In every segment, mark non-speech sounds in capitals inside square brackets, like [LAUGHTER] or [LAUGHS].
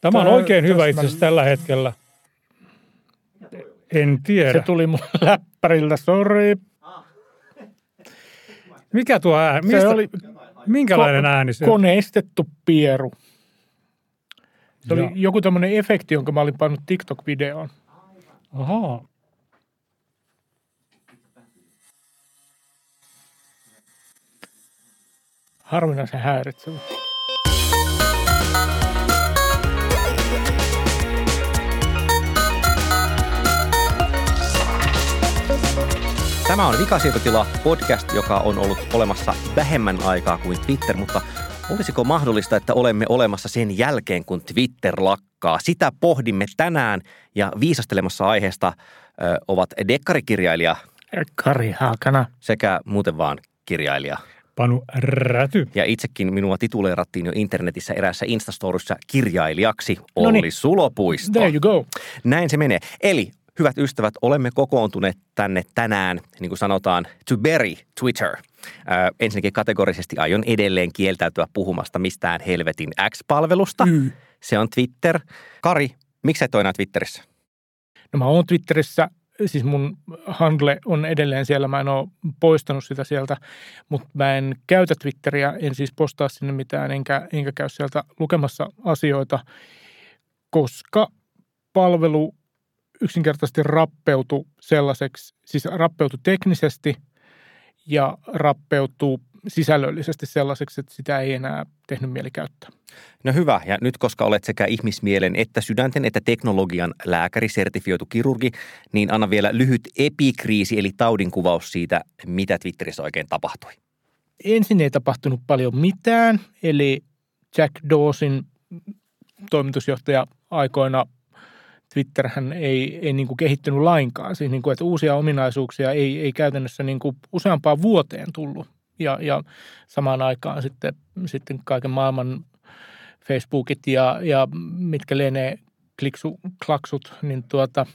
Tämä on oikein hyvä itse asiassa tällä hetkellä. En tiedä. Se tuli mun [LAUGHS] läppäriltä, sori. Mikä tuo ääni? Mistä, Se oli minkälainen ko- ääni se koneistettu pieru. Se oli joku tämmöinen efekti, jonka mä olin pannut TikTok-videoon. Ahaa. Harvinaisen häiritsevä. Tämä on Vikasietotila podcast, joka on ollut olemassa vähemmän aikaa kuin Twitter, mutta olisiko mahdollista, että olemme olemassa sen jälkeen, kun Twitter lakkaa? Sitä pohdimme tänään ja viisastelemassa aiheesta ö, ovat dekkarikirjailija Kari Haakana. sekä muuten vaan kirjailija. Panu Räty. Ja itsekin minua tituleerattiin jo internetissä eräässä Instastorissa kirjailijaksi Olli Noniin. Sulopuisto. There you go. Näin se menee. Eli hyvät ystävät, olemme kokoontuneet tänne tänään, niin kuin sanotaan, to bury Twitter. Ö, ensinnäkin kategorisesti aion edelleen kieltäytyä puhumasta mistään helvetin X-palvelusta. Y. Se on Twitter. Kari, miksi et ole enää Twitterissä? No mä oon Twitterissä, siis mun handle on edelleen siellä, mä en ole poistanut sitä sieltä, mutta mä en käytä Twitteriä, en siis postaa sinne mitään, enkä, enkä käy sieltä lukemassa asioita, koska palvelu yksinkertaisesti rappeutu sellaiseksi, siis rappeutu teknisesti ja rappeutuu sisällöllisesti sellaiseksi, että sitä ei enää tehnyt mieli käyttää. No hyvä, ja nyt koska olet sekä ihmismielen että sydänten että teknologian lääkäri, sertifioitu kirurgi, niin anna vielä lyhyt epikriisi eli taudinkuvaus siitä, mitä Twitterissä oikein tapahtui. ensin ei tapahtunut paljon mitään, eli Jack Dawson, toimitusjohtaja aikoina, Twitterhän ei, ei niin kuin kehittynyt lainkaan. Siis niin kuin, että uusia ominaisuuksia ei, ei käytännössä niin kuin useampaan vuoteen tullut. Ja, ja samaan aikaan sitten, sitten kaiken maailman Facebookit ja, ja mitkä lienee kliksu, klaksut, niin tuota,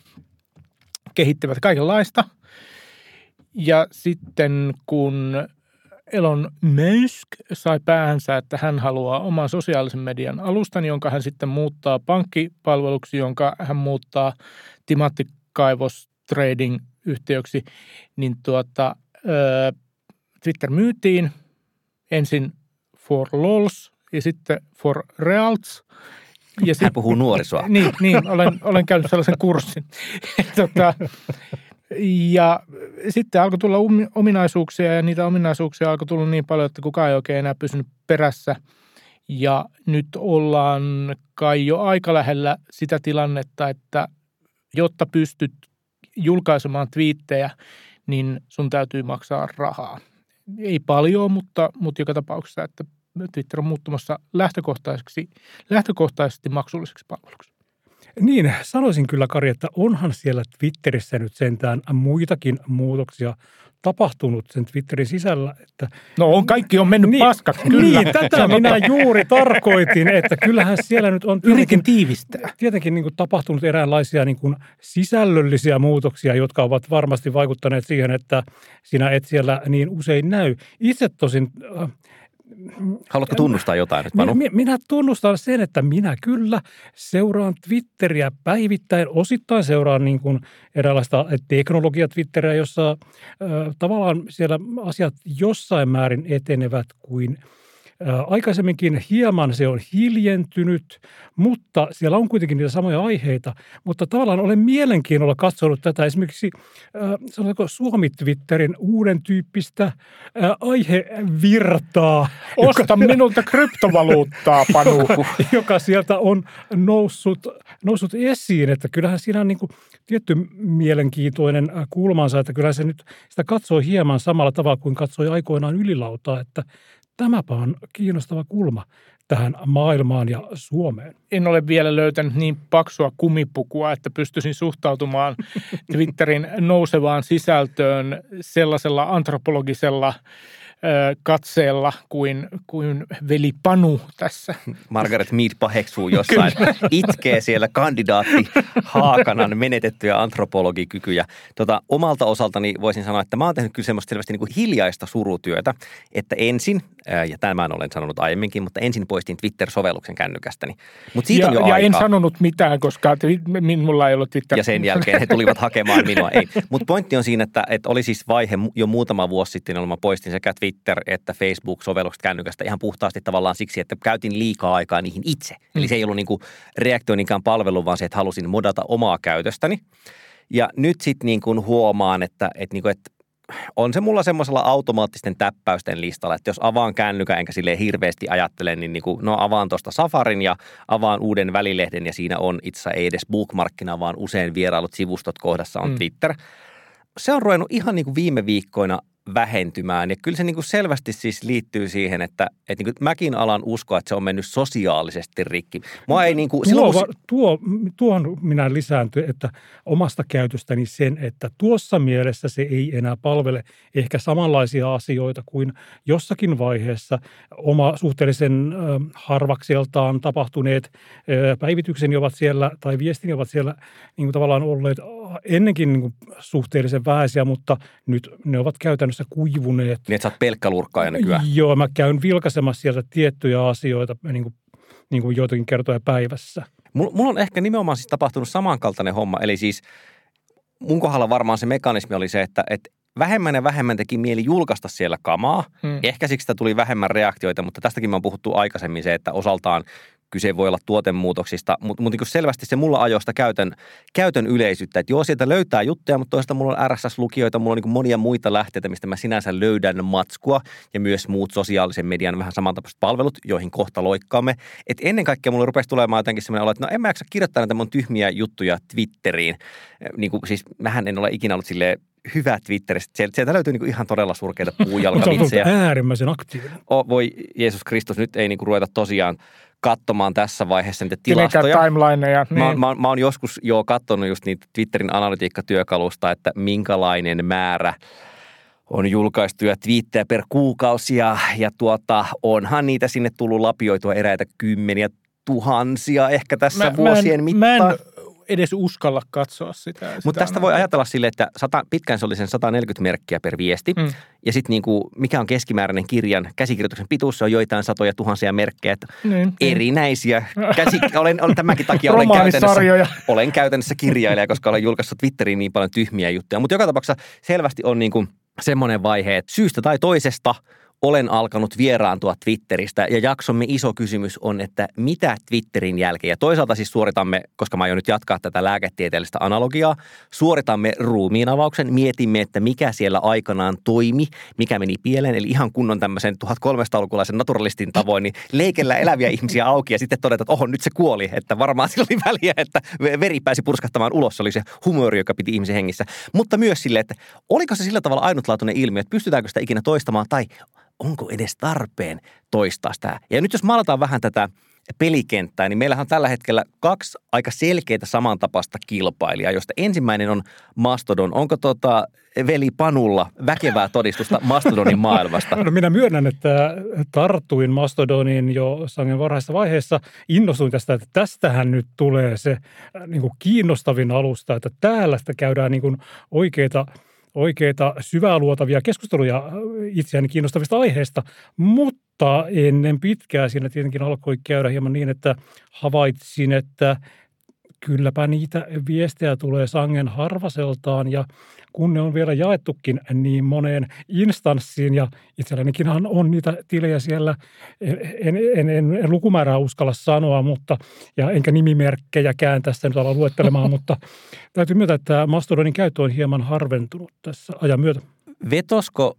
kehittivät kaikenlaista. Ja sitten kun Elon Musk sai päähänsä, että hän haluaa oman sosiaalisen median alustan, jonka hän sitten muuttaa pankkipalveluksi, jonka hän muuttaa timanttikaivos trading yhtiöksi, niin tuota, Twitter myytiin ensin for lols ja sitten for reals. Ja Hän puhuu nuorisoa. Niin, niin olen, olen käynyt sellaisen kurssin. [LAUGHS] tota, ja sitten alkoi tulla umi- ominaisuuksia ja niitä ominaisuuksia alkoi tulla niin paljon, että kukaan ei oikein enää pysynyt perässä. Ja nyt ollaan kai jo aika lähellä sitä tilannetta, että jotta pystyt julkaisemaan twiittejä, niin sun täytyy maksaa rahaa. Ei paljon, mutta, mutta joka tapauksessa, että Twitter on muuttumassa lähtökohtaisesti maksulliseksi palveluksi. Niin, sanoisin kyllä Kari, että onhan siellä Twitterissä nyt sentään muitakin muutoksia tapahtunut sen Twitterin sisällä. Että, No on, kaikki on mennyt niin, paskaksi, kyllä. Niin, tätä minä juuri tarkoitin, että kyllähän siellä nyt on tietenkin, tiivistää. tietenkin niin kuin tapahtunut eräänlaisia niin kuin sisällöllisiä muutoksia, jotka ovat varmasti vaikuttaneet siihen, että sinä et siellä niin usein näy. Itse tosin äh, Haluatko tunnustaa jotain nyt, Panu? minä, minä tunnustan sen, että minä kyllä seuraan Twitteriä päivittäin. Osittain seuraan niin kuin eräänlaista teknologia-Twitteriä, jossa äh, tavallaan siellä asiat jossain määrin etenevät kuin Aikaisemminkin hieman se on hiljentynyt, mutta siellä on kuitenkin niitä samoja aiheita. Mutta tavallaan olen mielenkiinnolla katsonut tätä esimerkiksi sanotaanko Suomi-Twitterin uuden tyyppistä aihevirtaa. Osta minulta kryptovaluuttaa, [LAUGHS] Panu. joka sieltä on noussut, noussut esiin, että kyllähän siinä on niin kuin tietty mielenkiintoinen kulmansa, että kyllähän se nyt sitä katsoo hieman samalla tavalla kuin katsoi aikoinaan ylilautaa, että tämäpä on kiinnostava kulma tähän maailmaan ja Suomeen. En ole vielä löytänyt niin paksua kumipukua, että pystyisin suhtautumaan [LAUGHS] Twitterin nousevaan sisältöön sellaisella antropologisella katseella kuin, kuin veli Panu tässä. Margaret Mead paheksuu jossain, itkee siellä kandidaatti Haakanan menetettyjä antropologikykyjä. Tota, omalta osaltani voisin sanoa, että mä oon tehnyt kyllä semmoista selvästi niin kuin hiljaista surutyötä, että ensin, ja tämän olen sanonut aiemminkin, mutta ensin poistin Twitter-sovelluksen kännykästäni. Mut siitä ja, on jo ja aikaa. en sanonut mitään, koska minulla ei ollut Twitter. Ja sen jälkeen he tulivat hakemaan minua. Ei. Mutta pointti on siinä, että, että oli siis vaihe jo muutama vuosi sitten, jolloin mä poistin sekä Twitter että Facebook-sovellukset kännykästä ihan puhtaasti tavallaan siksi, että käytin liikaa aikaa niihin itse. Mm. Eli se ei ollut niin niinkään palvelu, vaan se, että halusin modata omaa käytöstäni. Ja nyt sitten niin kuin huomaan, että, että, niin kuin, että on se mulla semmoisella automaattisten täppäysten listalla, että jos avaan kännykän enkä sille hirveästi ajattele, niin, niin kuin, no avaan tuosta Safarin ja avaan uuden välilehden ja siinä on itse ei edes bookmarkkina, vaan usein vierailut sivustot kohdassa on mm. Twitter. Se on ruvennut ihan niin kuin viime viikkoina vähentymään. Ja kyllä se niin kuin selvästi siis liittyy siihen, että, että niin kuin mäkin alan uskoa, että se on mennyt sosiaalisesti rikki. Mua ei niin kuin, tuo, silloin, kun... tuo, tuohon minä lisääntyi, että omasta käytöstäni sen, että tuossa mielessä se ei enää palvele ehkä samanlaisia asioita kuin jossakin vaiheessa oma suhteellisen harvakseltaan tapahtuneet päivitykseni ovat siellä tai viestini ovat siellä niin kuin tavallaan olleet ennenkin niin kuin suhteellisen vähäisiä, mutta nyt ne ovat käytännössä kuivuneet. Niin, että sä oot pelkkä lurkkaaja nykyään. Joo, mä käyn vilkaisemassa sieltä tiettyjä asioita niin kuin, niin kuin joitakin kertoja päivässä. Mulla on ehkä nimenomaan siis tapahtunut samankaltainen homma, eli siis mun kohdalla varmaan se mekanismi oli se, että, että vähemmän ja vähemmän teki mieli julkaista siellä kamaa. Hmm. Ehkä siksi sitä tuli vähemmän reaktioita, mutta tästäkin me on puhuttu aikaisemmin se, että osaltaan kyse voi olla tuotemuutoksista, mutta, mutta niin selvästi se mulla ajoista käytön, käytön yleisyyttä. Että joo, sieltä löytää juttuja, mutta toista mulla on RSS-lukijoita, mulla on niin monia muita lähteitä, mistä mä sinänsä löydän matskua ja myös muut sosiaalisen median vähän samantapaiset palvelut, joihin kohta loikkaamme. Et ennen kaikkea mulla rupesi tulemaan jotenkin semmoinen olo, että no en mä jaksa kirjoittaa näitä mun tyhmiä juttuja Twitteriin. Niin kuin, siis mähän en ole ikinä ollut silleen hyvä Twitteristä. Sieltä, sieltä löytyy niinku ihan todella surkeita [LAUGHS] puujalkavitsejä. äärimmäisen aktiivinen. O, voi Jeesus Kristus, nyt ei niinku ruveta tosiaan katsomaan tässä vaiheessa niitä tilastoja. timelineja. Niin. Mä, mä, mä oon joskus jo katsonut just niitä Twitterin analytiikkatyökalusta, että minkälainen määrä on julkaistuja twiittejä per kuukausi ja, ja tuota, onhan niitä sinne tullut lapioitua eräitä kymmeniä tuhansia ehkä tässä mä, vuosien mä en, mittaan. Mä en edes uskalla katsoa sitä. sitä Mutta tästä voi ajatella sille, että sata, pitkään se oli sen 140 merkkiä per viesti. Mm. Ja sitten niinku, mikä on keskimääräinen kirjan käsikirjoituksen pituus, se on joitain satoja tuhansia merkkejä. Niin, erinäisiä. [LAUGHS] Käsi, olen, olen tämänkin takia olen käytännössä, olen käytännössä kirjailija, koska olen julkaissut Twitteriin niin paljon tyhmiä juttuja. Mutta joka tapauksessa selvästi on niinku semmoinen vaihe, että syystä tai toisesta – olen alkanut vieraantua Twitteristä ja jaksomme iso kysymys on, että mitä Twitterin jälkeen, ja toisaalta siis suoritamme, koska mä aion nyt jatkaa tätä lääketieteellistä analogiaa, suoritamme ruumiin avauksen, mietimme, että mikä siellä aikanaan toimi, mikä meni pieleen, eli ihan kunnon tämmöisen 1300-lukulaisen naturalistin tavoin, niin leikellä eläviä ihmisiä auki ja sitten todeta, että oho, nyt se kuoli, että varmaan sillä oli väliä, että veri pääsi purskahtamaan ulos, se oli se humori, joka piti ihmisen hengissä. Mutta myös sille, että oliko se sillä tavalla ainutlaatuinen ilmiö, että pystytäänkö sitä ikinä toistamaan tai onko edes tarpeen toistaa sitä. Ja nyt jos maalataan vähän tätä pelikenttää, niin meillähän on tällä hetkellä kaksi aika selkeitä samantapaista kilpailijaa, josta ensimmäinen on Mastodon. Onko tota veli Panulla väkevää todistusta Mastodonin [LAUGHS] maailmasta? No minä myönnän, että tartuin Mastodonin jo sangen varhaisessa vaiheessa. Innostuin tästä, että tästähän nyt tulee se äh, niin kuin kiinnostavin alusta, että täällä sitä käydään niin kuin oikeita – oikeita syväluotavia keskusteluja äh, itseäni kiinnostavista aiheista, mutta ennen pitkää siinä tietenkin alkoi käydä hieman niin, että havaitsin, että kylläpä niitä viestejä tulee sangen harvaseltaan ja kun ne on vielä jaettukin niin moneen instanssiin ja itsellänikin on niitä tilejä siellä, en, en, en, en lukumäärää uskalla sanoa, mutta ja enkä nimimerkkejäkään tässä nyt ala luettelemaan, [LAUGHS] mutta täytyy myöntää, että Mastodonin käyttö on hieman harventunut tässä ajan myötä. Vetosko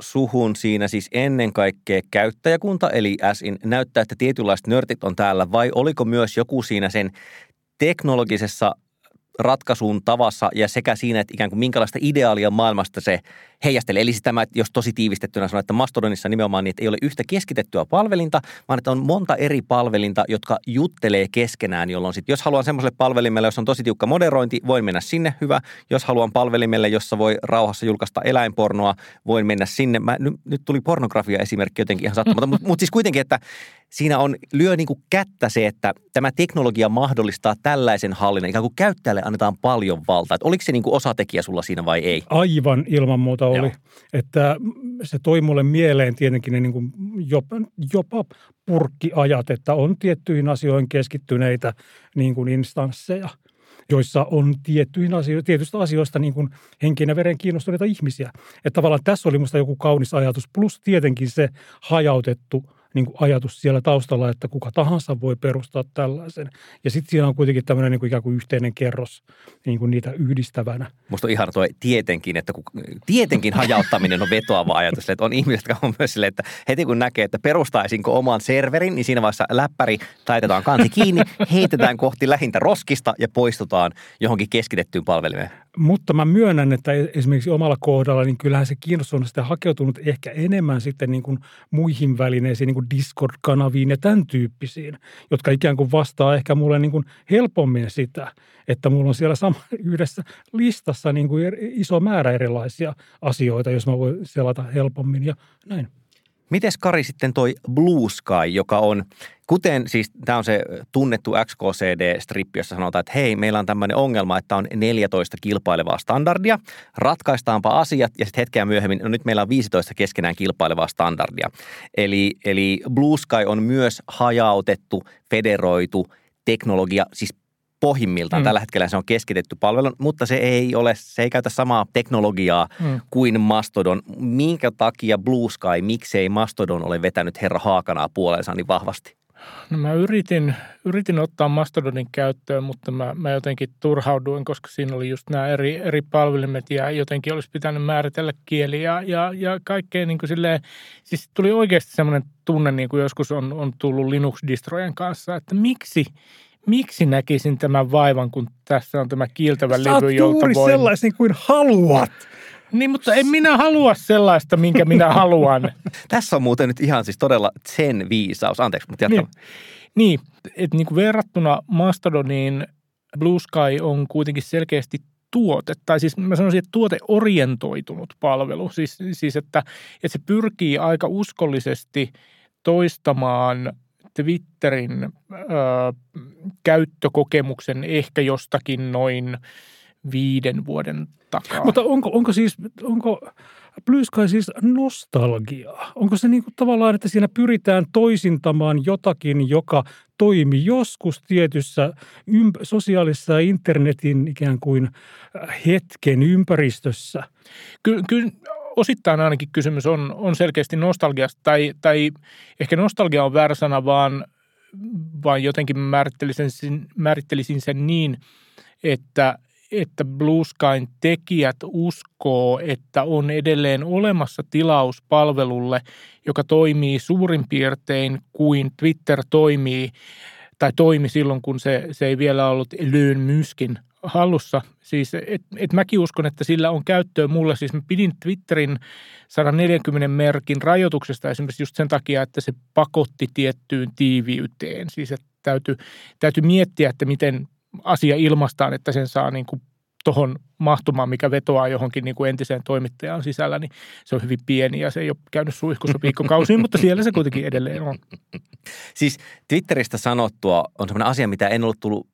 suhun siinä siis ennen kaikkea käyttäjäkunta, eli in, näyttää, että tietynlaiset nörtit on täällä, vai oliko myös joku siinä sen teknologisessa ratkaisun tavassa ja sekä siinä, että ikään kuin minkälaista ideaalia maailmasta se heijastelee. Eli siis tämä, jos tosi tiivistettynä sanoo, että Mastodonissa nimenomaan niin, että ei ole yhtä keskitettyä palvelinta, vaan että on monta eri palvelinta, jotka juttelee keskenään, jolloin sitten, jos haluan semmoiselle palvelimelle, jossa on tosi tiukka moderointi, voin mennä sinne, hyvä. Jos haluan palvelimelle, jossa voi rauhassa julkaista eläinpornoa, voin mennä sinne. Mä, nyt, nyt tuli pornografia esimerkki jotenkin ihan sattumalta, mutta mut siis kuitenkin, että siinä on, lyö niin kuin kättä se, että tämä teknologia mahdollistaa tällaisen hallinnan. Ikään kuin käyttäjälle annetaan paljon valtaa. Että oliko se niin kuin osatekijä sulla siinä vai ei? Aivan ilman muuta oli. Joo. Että se toi mulle mieleen tietenkin ne niin kuin jopa, jopa purkkiajat, että on tiettyihin asioihin keskittyneitä niin kuin instansseja joissa on tiettyihin asioihin, tietyistä asioista niin kuin henkinen ja veren kiinnostuneita ihmisiä. Että tavallaan tässä oli minusta joku kaunis ajatus, plus tietenkin se hajautettu niin kuin ajatus siellä taustalla, että kuka tahansa voi perustaa tällaisen. Ja sitten siinä on kuitenkin tämmöinen niin kuin ikään kuin yhteinen kerros niin kuin niitä yhdistävänä. Musta on ihana tuo tietenkin, että kun, tietenkin hajauttaminen on vetoava ajatus. Että on ihmiset, jotka on myös silleen, että heti kun näkee, että perustaisinko oman serverin, niin siinä vaiheessa läppäri taitetaan kansi kiinni, heitetään kohti lähintä roskista ja poistutaan johonkin keskitettyyn palvelimeen. Mutta mä myönnän, että esimerkiksi omalla kohdalla, niin kyllähän se kiinnostus on sitten hakeutunut ehkä enemmän sitten niin kuin muihin välineisiin, niin kuin Discord-kanaviin ja tämän tyyppisiin, jotka ikään kuin vastaa ehkä mulle niin kuin helpommin sitä, että mulla on siellä sama, [LAUGHS] yhdessä listassa niin kuin iso määrä erilaisia asioita, jos mä voin selata helpommin ja näin. Mites Kari sitten toi Blue Sky, joka on, kuten siis tämä on se tunnettu XKCD-strippi, jossa sanotaan, että hei, meillä on tämmöinen ongelma, että on 14 kilpailevaa standardia, ratkaistaanpa asiat ja sitten hetkeä myöhemmin, no nyt meillä on 15 keskenään kilpailevaa standardia. Eli, eli Blue Sky on myös hajautettu, federoitu teknologia, siis pohjimmiltaan. Mm. Tällä hetkellä se on keskitetty palvelu, mutta se ei ole, se ei käytä samaa teknologiaa mm. kuin Mastodon. Minkä takia Blue Sky, miksei Mastodon ole vetänyt herra Haakanaa puoleensa niin vahvasti? No mä yritin, yritin ottaa Mastodonin käyttöön, mutta mä, mä jotenkin turhauduin, koska siinä oli just nämä eri, eri palvelimet ja jotenkin olisi pitänyt määritellä kieli ja, ja, ja kaikkea niin kuin silleen, siis tuli oikeasti semmoinen tunne, niin kuin joskus on, on tullut Linux-distrojen kanssa, että miksi – miksi näkisin tämän vaivan, kun tässä on tämä kiiltävä Sä levy, jolta juuri voin... sellaisen kuin haluat. Niin, mutta en minä halua sellaista, minkä minä [LAUGHS] haluan. Tässä on muuten nyt ihan siis todella sen viisaus. Anteeksi, mutta jatka. Niin, niin että niin kuin verrattuna Mastodoniin Blue Sky on kuitenkin selkeästi tuote, tai siis mä sanoisin, että tuoteorientoitunut palvelu. Siis, siis että, että se pyrkii aika uskollisesti toistamaan Twitterin ö, käyttökokemuksen ehkä jostakin noin viiden vuoden takaa. Mutta onko, onko siis, onko Blue Sky siis nostalgiaa? Onko se niin kuin tavallaan, että siinä pyritään toisintamaan jotakin, joka toimi joskus tietyssä ymp- sosiaalisessa internetin ikään kuin hetken ympäristössä? Kyllä, kyllä osittain ainakin kysymys on, on selkeästi nostalgiasta, tai, tai ehkä nostalgia on väärä sana, vaan, vaan jotenkin määrittelisin, määrittelisin sen niin, että, että Blue Skyn tekijät uskoo, että on edelleen olemassa tilaus palvelulle, joka toimii suurin piirtein kuin Twitter toimii tai toimi silloin, kun se, se ei vielä ollut Elön Myskin hallussa. Siis, et, et mäkin uskon, että sillä on käyttöä mulle. Siis mä pidin Twitterin 140 merkin rajoituksesta esimerkiksi just sen takia, että se pakotti tiettyyn tiiviyteen. Siis että täytyy, täytyy miettiä, että miten asia ilmaistaan, että sen saa niin kuin tuohon mahtumaan, mikä vetoaa johonkin niin kuin entiseen toimittajaan sisällä, niin se on hyvin pieni ja se ei ole käynyt suihkussa viikkokausiin, mutta siellä se kuitenkin edelleen on. [LAUGHS] Siis Twitteristä sanottua on sellainen asia, mitä en ollut tullut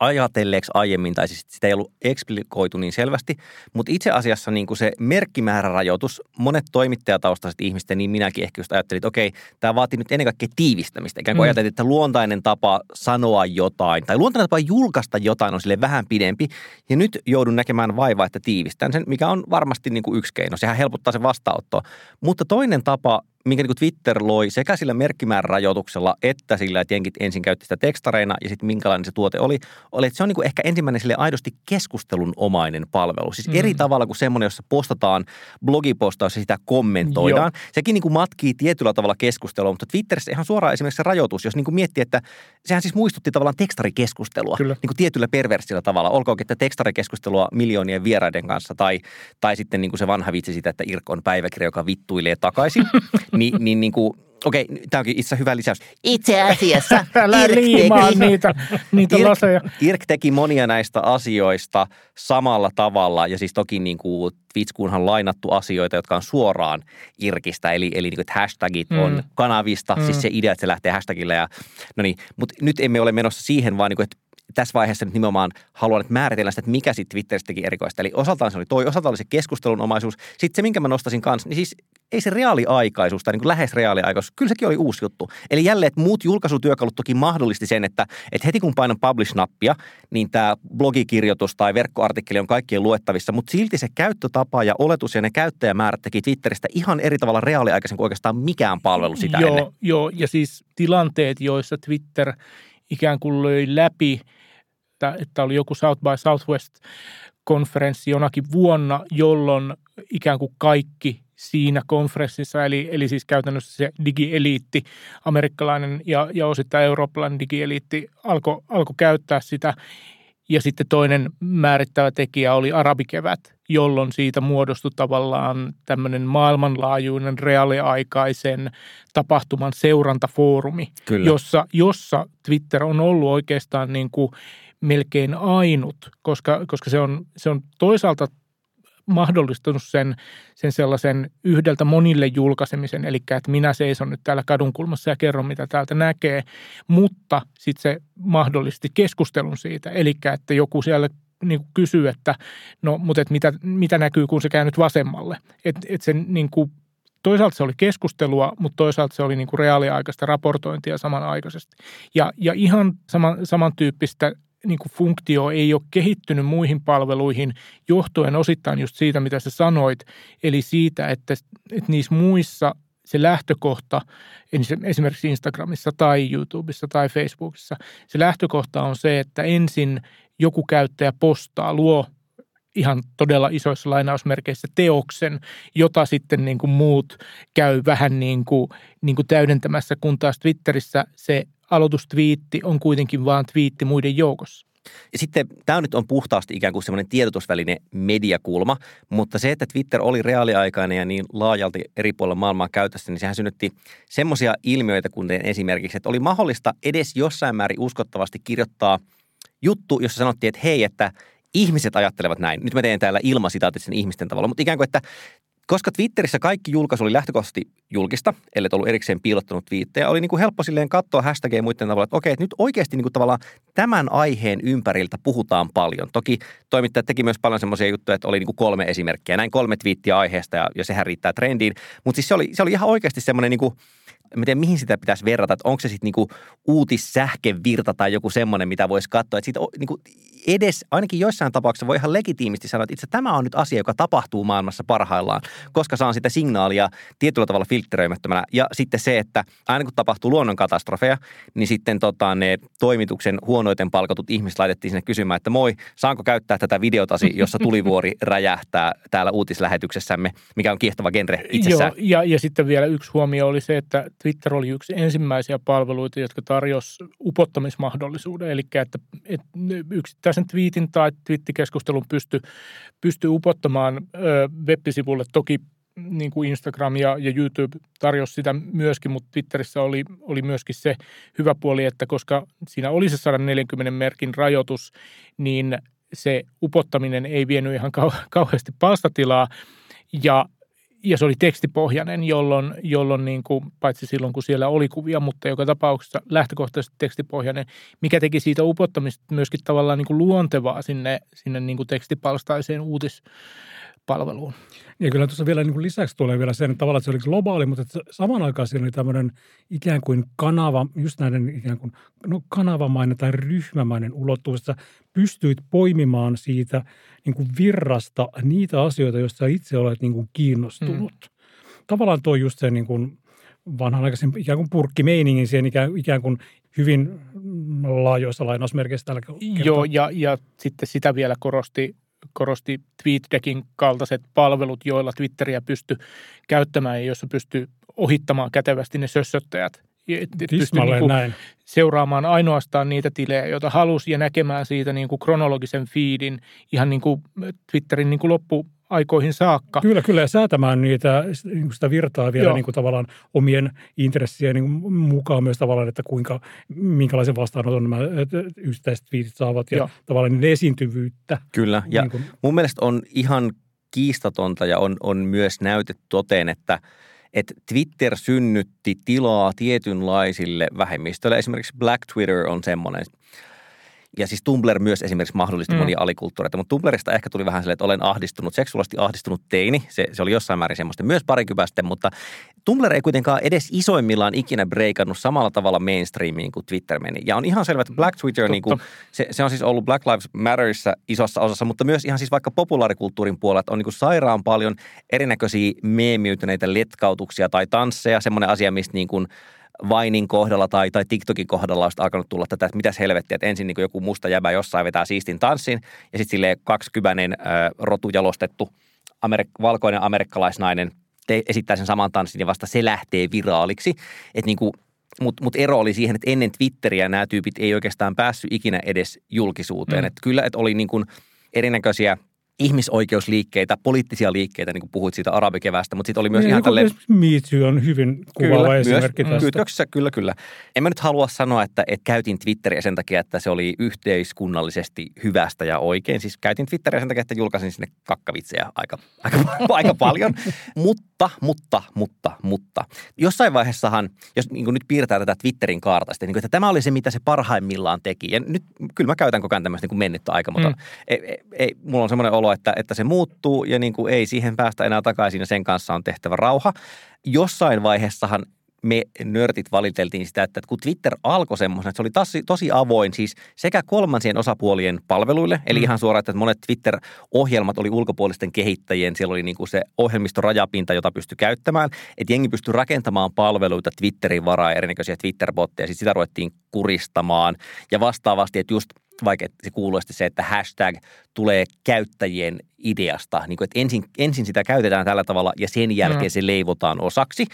ajatelleeksi aiemmin, tai siis sitä ei ollut eksplikoitu niin selvästi, mutta itse asiassa niin kuin se merkkimäärärajoitus, monet toimittajataustaiset ihmiset, niin minäkin ehkä just ajattelin, että okei, tämä vaatii nyt ennen kaikkea tiivistämistä. Ikään kuin mm. ajattelin, että luontainen tapa sanoa jotain, tai luontainen tapa julkaista jotain on sille vähän pidempi, ja nyt joudun näkemään vaivaa, että tiivistän sen, mikä on varmasti niin kuin yksi keino. Sehän helpottaa se vastaanottoa. Mutta toinen tapa minkä niin Twitter loi sekä sillä merkkimäärän rajoituksella että sillä, että jenkit ensin käytti sitä tekstareina ja sitten minkälainen se tuote oli, oli, että se on niin kuin ehkä ensimmäinen sille aidosti keskustelunomainen palvelu. Siis mm. eri tavalla kuin semmoinen, jossa postataan blogipostaus ja sitä kommentoidaan. Joo. Sekin niin kuin matkii tietyllä tavalla keskustelua, mutta Twitterissä ihan suoraan esimerkiksi se rajoitus, jos niin kuin miettii, että sehän siis muistutti tavallaan tekstarikeskustelua Kyllä. niin kuin tietyllä perversillä tavalla. Olkoonkin, että tekstarikeskustelua miljoonien vieraiden kanssa tai, tai sitten niin kuin se vanha vitsi siitä, että Irk on päiväkirja, joka vittuilee takaisin. [LAUGHS] Ni, niin, niin kuin, Okei, tämä onkin itse hyvä lisäys. Itse asiassa [LAUGHS] Älä Irk teki, niitä, niitä Irk, laseja. Irk teki monia näistä asioista samalla tavalla ja siis toki niin kuin Twitskuunhan lainattu asioita, jotka on suoraan Irkistä, eli, eli niin kuin, että hashtagit mm. on kanavista, siis mm. siis se idea, että se lähtee hashtagille ja no niin, mutta nyt emme ole menossa siihen, vaan niin kuin, että tässä vaiheessa nyt nimenomaan haluan että määritellä sitä, että mikä sitten Twitteristä teki erikoista. Eli osaltaan se oli toi, osaltaan oli se keskustelunomaisuus. Sitten se, minkä mä nostasin kanssa, niin siis ei se reaaliaikaisuus tai niin kuin lähes reaaliaikaisuus, kyllä sekin oli uusi juttu. Eli jälleen, että muut julkaisutyökalut toki mahdollisti sen, että, että heti kun painan publish-nappia, niin tämä blogikirjoitus tai verkkoartikkeli on kaikkien luettavissa, mutta silti se käyttötapa ja oletus ja ne käyttäjämäärät teki Twitteristä ihan eri tavalla reaaliaikaisen kuin oikeastaan mikään palvelu sitä joo, ennen. Joo, ja siis tilanteet, joissa Twitter ikään kuin löi läpi – että, että oli joku South by Southwest-konferenssi jonakin vuonna, jolloin ikään kuin kaikki siinä konferenssissa, eli, eli siis käytännössä se digieliitti, amerikkalainen ja, ja osittain eurooppalainen digieliitti alkoi alko käyttää sitä. Ja sitten toinen määrittävä tekijä oli arabikevät, jolloin siitä muodostui tavallaan tämmöinen maailmanlaajuinen reaaliaikaisen tapahtuman seurantafoorumi, jossa, jossa Twitter on ollut oikeastaan niin kuin – melkein ainut, koska, koska se, on, se on toisaalta mahdollistanut sen, sen sellaisen yhdeltä monille julkaisemisen, eli että minä seison nyt täällä kadunkulmassa ja kerron, mitä täältä näkee, mutta sitten se mahdollisti keskustelun siitä, eli että joku siellä niin kuin kysyy, että no, mutta että mitä, mitä näkyy, kun se käy nyt vasemmalle. Että et sen niin kuin, toisaalta se oli keskustelua, mutta toisaalta se oli niin kuin reaaliaikaista raportointia samanaikaisesti. Ja, ja ihan sama, samantyyppistä niin kuin funktio ei ole kehittynyt muihin palveluihin johtuen osittain just siitä, mitä sä sanoit, eli siitä, että, että niissä muissa se lähtökohta, esimerkiksi Instagramissa tai YouTubessa tai Facebookissa, se lähtökohta on se, että ensin joku käyttäjä postaa, luo ihan todella isoissa lainausmerkeissä teoksen, jota sitten niin kuin muut käy vähän niin kuin, niin kuin täydentämässä, kun taas Twitterissä se aloitustviitti on kuitenkin vain twiitti muiden joukossa. Ja sitten tämä nyt on puhtaasti ikään kuin semmoinen tiedotusväline mediakulma, mutta se, että Twitter oli reaaliaikainen ja niin laajalti eri puolilla maailmaa käytössä, niin sehän synnytti semmoisia ilmiöitä, kuten esimerkiksi, että oli mahdollista edes jossain määrin uskottavasti kirjoittaa juttu, jossa sanottiin, että hei, että ihmiset ajattelevat näin. Nyt mä teen täällä ilmasitaatit sen ihmisten tavalla, mutta ikään kuin, että koska Twitterissä kaikki julkaisu oli lähtökohtaisesti julkista, ellei ollut erikseen piilottanut twiittejä, oli niin kuin helppo silleen katsoa hashtagia muiden tavalla, että okei, että nyt oikeasti niin kuin tavallaan tämän aiheen ympäriltä puhutaan paljon. Toki toimittajat teki myös paljon semmoisia juttuja, että oli niin kuin kolme esimerkkiä, näin kolme twiittiä aiheesta ja, ja sehän riittää trendiin. Mutta siis se oli, se oli ihan oikeasti semmoinen niin kuin miten, mihin sitä pitäisi verrata, että onko se sitten niinku uutissähkevirta tai joku semmoinen, mitä voisi katsoa, että siitä niinku edes, ainakin joissain tapauksissa voi ihan legitiimisti sanoa, että itse tämä on nyt asia, joka tapahtuu maailmassa parhaillaan, koska saan sitä signaalia tietyllä tavalla filtteröimättömänä. Ja sitten se, että aina kun tapahtuu luonnonkatastrofeja, niin sitten tota, ne toimituksen huonoiten palkatut ihmiset laitettiin sinne kysymään, että moi, saanko käyttää tätä videotasi, jossa tulivuori [LAUGHS] räjähtää täällä uutislähetyksessämme, mikä on kiehtova genre itsessään. Joo, ja, ja sitten vielä yksi huomio oli se, että Twitter oli yksi ensimmäisiä palveluita, jotka tarjosi upottamismahdollisuuden, eli että, että yksittäisen twiitin tai twiittikeskustelun pysty, pysty upottamaan ö, web-sivulle. Toki niin kuin Instagram ja, ja YouTube tarjosi sitä myöskin, mutta Twitterissä oli, oli myöskin se hyvä puoli, että koska siinä oli se 140 merkin rajoitus, niin se upottaminen ei vienyt ihan kau- kauheasti palstatilaa ja ja se oli tekstipohjainen, jolloin, jolloin niin kuin, paitsi silloin kun siellä oli kuvia, mutta joka tapauksessa lähtökohtaisesti tekstipohjainen, mikä teki siitä upottamista myöskin tavallaan niin kuin luontevaa sinne, sinne niin kuin tekstipalstaiseen uutispalveluun. Ja kyllä tuossa vielä niin kuin lisäksi tulee vielä sen, että tavallaan että se oli globaali, mutta että samaan aikaan siinä oli tämmöinen ikään kuin kanava, just näiden ikään kuin no, kanavamainen tai ryhmämainen ulottuvuus, että pystyit poimimaan siitä niin kuin virrasta niitä asioita, joista itse olet niin kuin kiinnostunut. Mm. Tavallaan tuo just se niin kuin, vanhanaikaisen ikään kuin purkkimeiningin siihen ikään, ikään kuin hyvin laajoissa lainausmerkeissä tällä kertaa. Joo, ja, ja sitten sitä vielä korosti, korosti TweetDeckin kaltaiset palvelut, joilla Twitteriä pystyi käyttämään ja joissa pystyi ohittamaan kätevästi ne sössöttäjät. Pystyi niin näin. seuraamaan ainoastaan niitä tilejä, joita halusi ja näkemään siitä niin kuin kronologisen feedin ihan niin kuin Twitterin niin kuin loppu, aikoihin saakka. Kyllä, kyllä, ja säätämään niitä, niin sitä virtaa vielä niin kuin tavallaan omien intressien niin mukaan myös tavallaan, että kuinka, minkälaisen vastaanoton nämä yksittäiset twiitit saavat ja Joo. tavallaan niiden esiintyvyyttä. Kyllä, ja niin kuin. mun mielestä on ihan kiistatonta ja on, on myös näytetty toteen, että että Twitter synnytti tilaa tietynlaisille vähemmistöille. Esimerkiksi Black Twitter on semmoinen ja siis Tumblr myös esimerkiksi mahdollisti mm. monia alikulttuureita, mutta Tumblrista ehkä tuli vähän silleen, että olen ahdistunut, seksuaalisesti ahdistunut teini. Se, se oli jossain määrin semmoista myös parikypäisten, mutta Tumblr ei kuitenkaan edes isoimmillaan ikinä breikannut samalla tavalla mainstreamiin kuin Twitter meni. Ja on ihan selvä, että Black Twitter, niin kuin, se, se, on siis ollut Black Lives Matterissa isossa osassa, mutta myös ihan siis vaikka populaarikulttuurin puolella, että on niin kuin sairaan paljon erinäköisiä meemiytyneitä letkautuksia tai tansseja, semmoinen asia, mistä niin kuin – Vainin kohdalla tai, tai TikTokin kohdalla on alkanut tulla tätä, että mitäs helvettiä, että ensin niin joku musta jäbä jossain vetää siistin tanssin ja sitten silleen kaksikymäinen äh, rotujalostettu amerik- valkoinen amerikkalaisnainen te- esittää sen saman tanssin ja vasta se lähtee viraaliksi. Että niin kuin, mutta mut ero oli siihen, että ennen Twitteriä nämä tyypit ei oikeastaan päässyt ikinä edes julkisuuteen. Mm. Että kyllä, että oli niin kuin erinäköisiä – ihmisoikeusliikkeitä, poliittisia liikkeitä, niin kuin puhuit siitä arabikevästä, mutta sitten oli myös niin, ihan tälle... Me on hyvin kuvaava kyllä, esimerkki myös, tästä. Kytköksessä, kyllä, kyllä. En mä nyt halua sanoa, että, että käytin Twitteriä sen takia, että se oli yhteiskunnallisesti hyvästä ja oikein. Siis käytin Twitteriä sen takia, että julkaisin sinne kakkavitsejä aika, aika, [LAUGHS] aika paljon. mutta, mutta, mutta, mutta. Jossain vaiheessahan, jos niin nyt piirtää tätä Twitterin kaarta, niin kuin, että tämä oli se, mitä se parhaimmillaan teki. Ja nyt kyllä mä käytän koko ajan tämmöistä niin mennyttä aikaa, mutta mm. ei, ei, mulla on semmoinen olo, olo, että, että se muuttuu ja niin kuin ei siihen päästä enää takaisin ja sen kanssa on tehtävä rauha. Jossain vaiheessahan me nörtit valiteltiin sitä, että kun Twitter alkoi semmoisen, että se oli tosi, tosi avoin siis sekä kolmansien osapuolien palveluille, eli mm. ihan suoraan, että monet Twitter-ohjelmat oli ulkopuolisten kehittäjien, siellä oli niin kuin se ohjelmistorajapinta, jota pystyi käyttämään, että jengi pystyi rakentamaan palveluita Twitterin varaa erinäköisiä Twitter-botteja, sitten sitä ruvettiin kuristamaan ja vastaavasti, että just – vaikka se kuulosti se, että hashtag tulee käyttäjien ideasta. Niin kuin, että ensin, ensin sitä käytetään tällä tavalla ja sen jälkeen no. se leivotaan osaksi.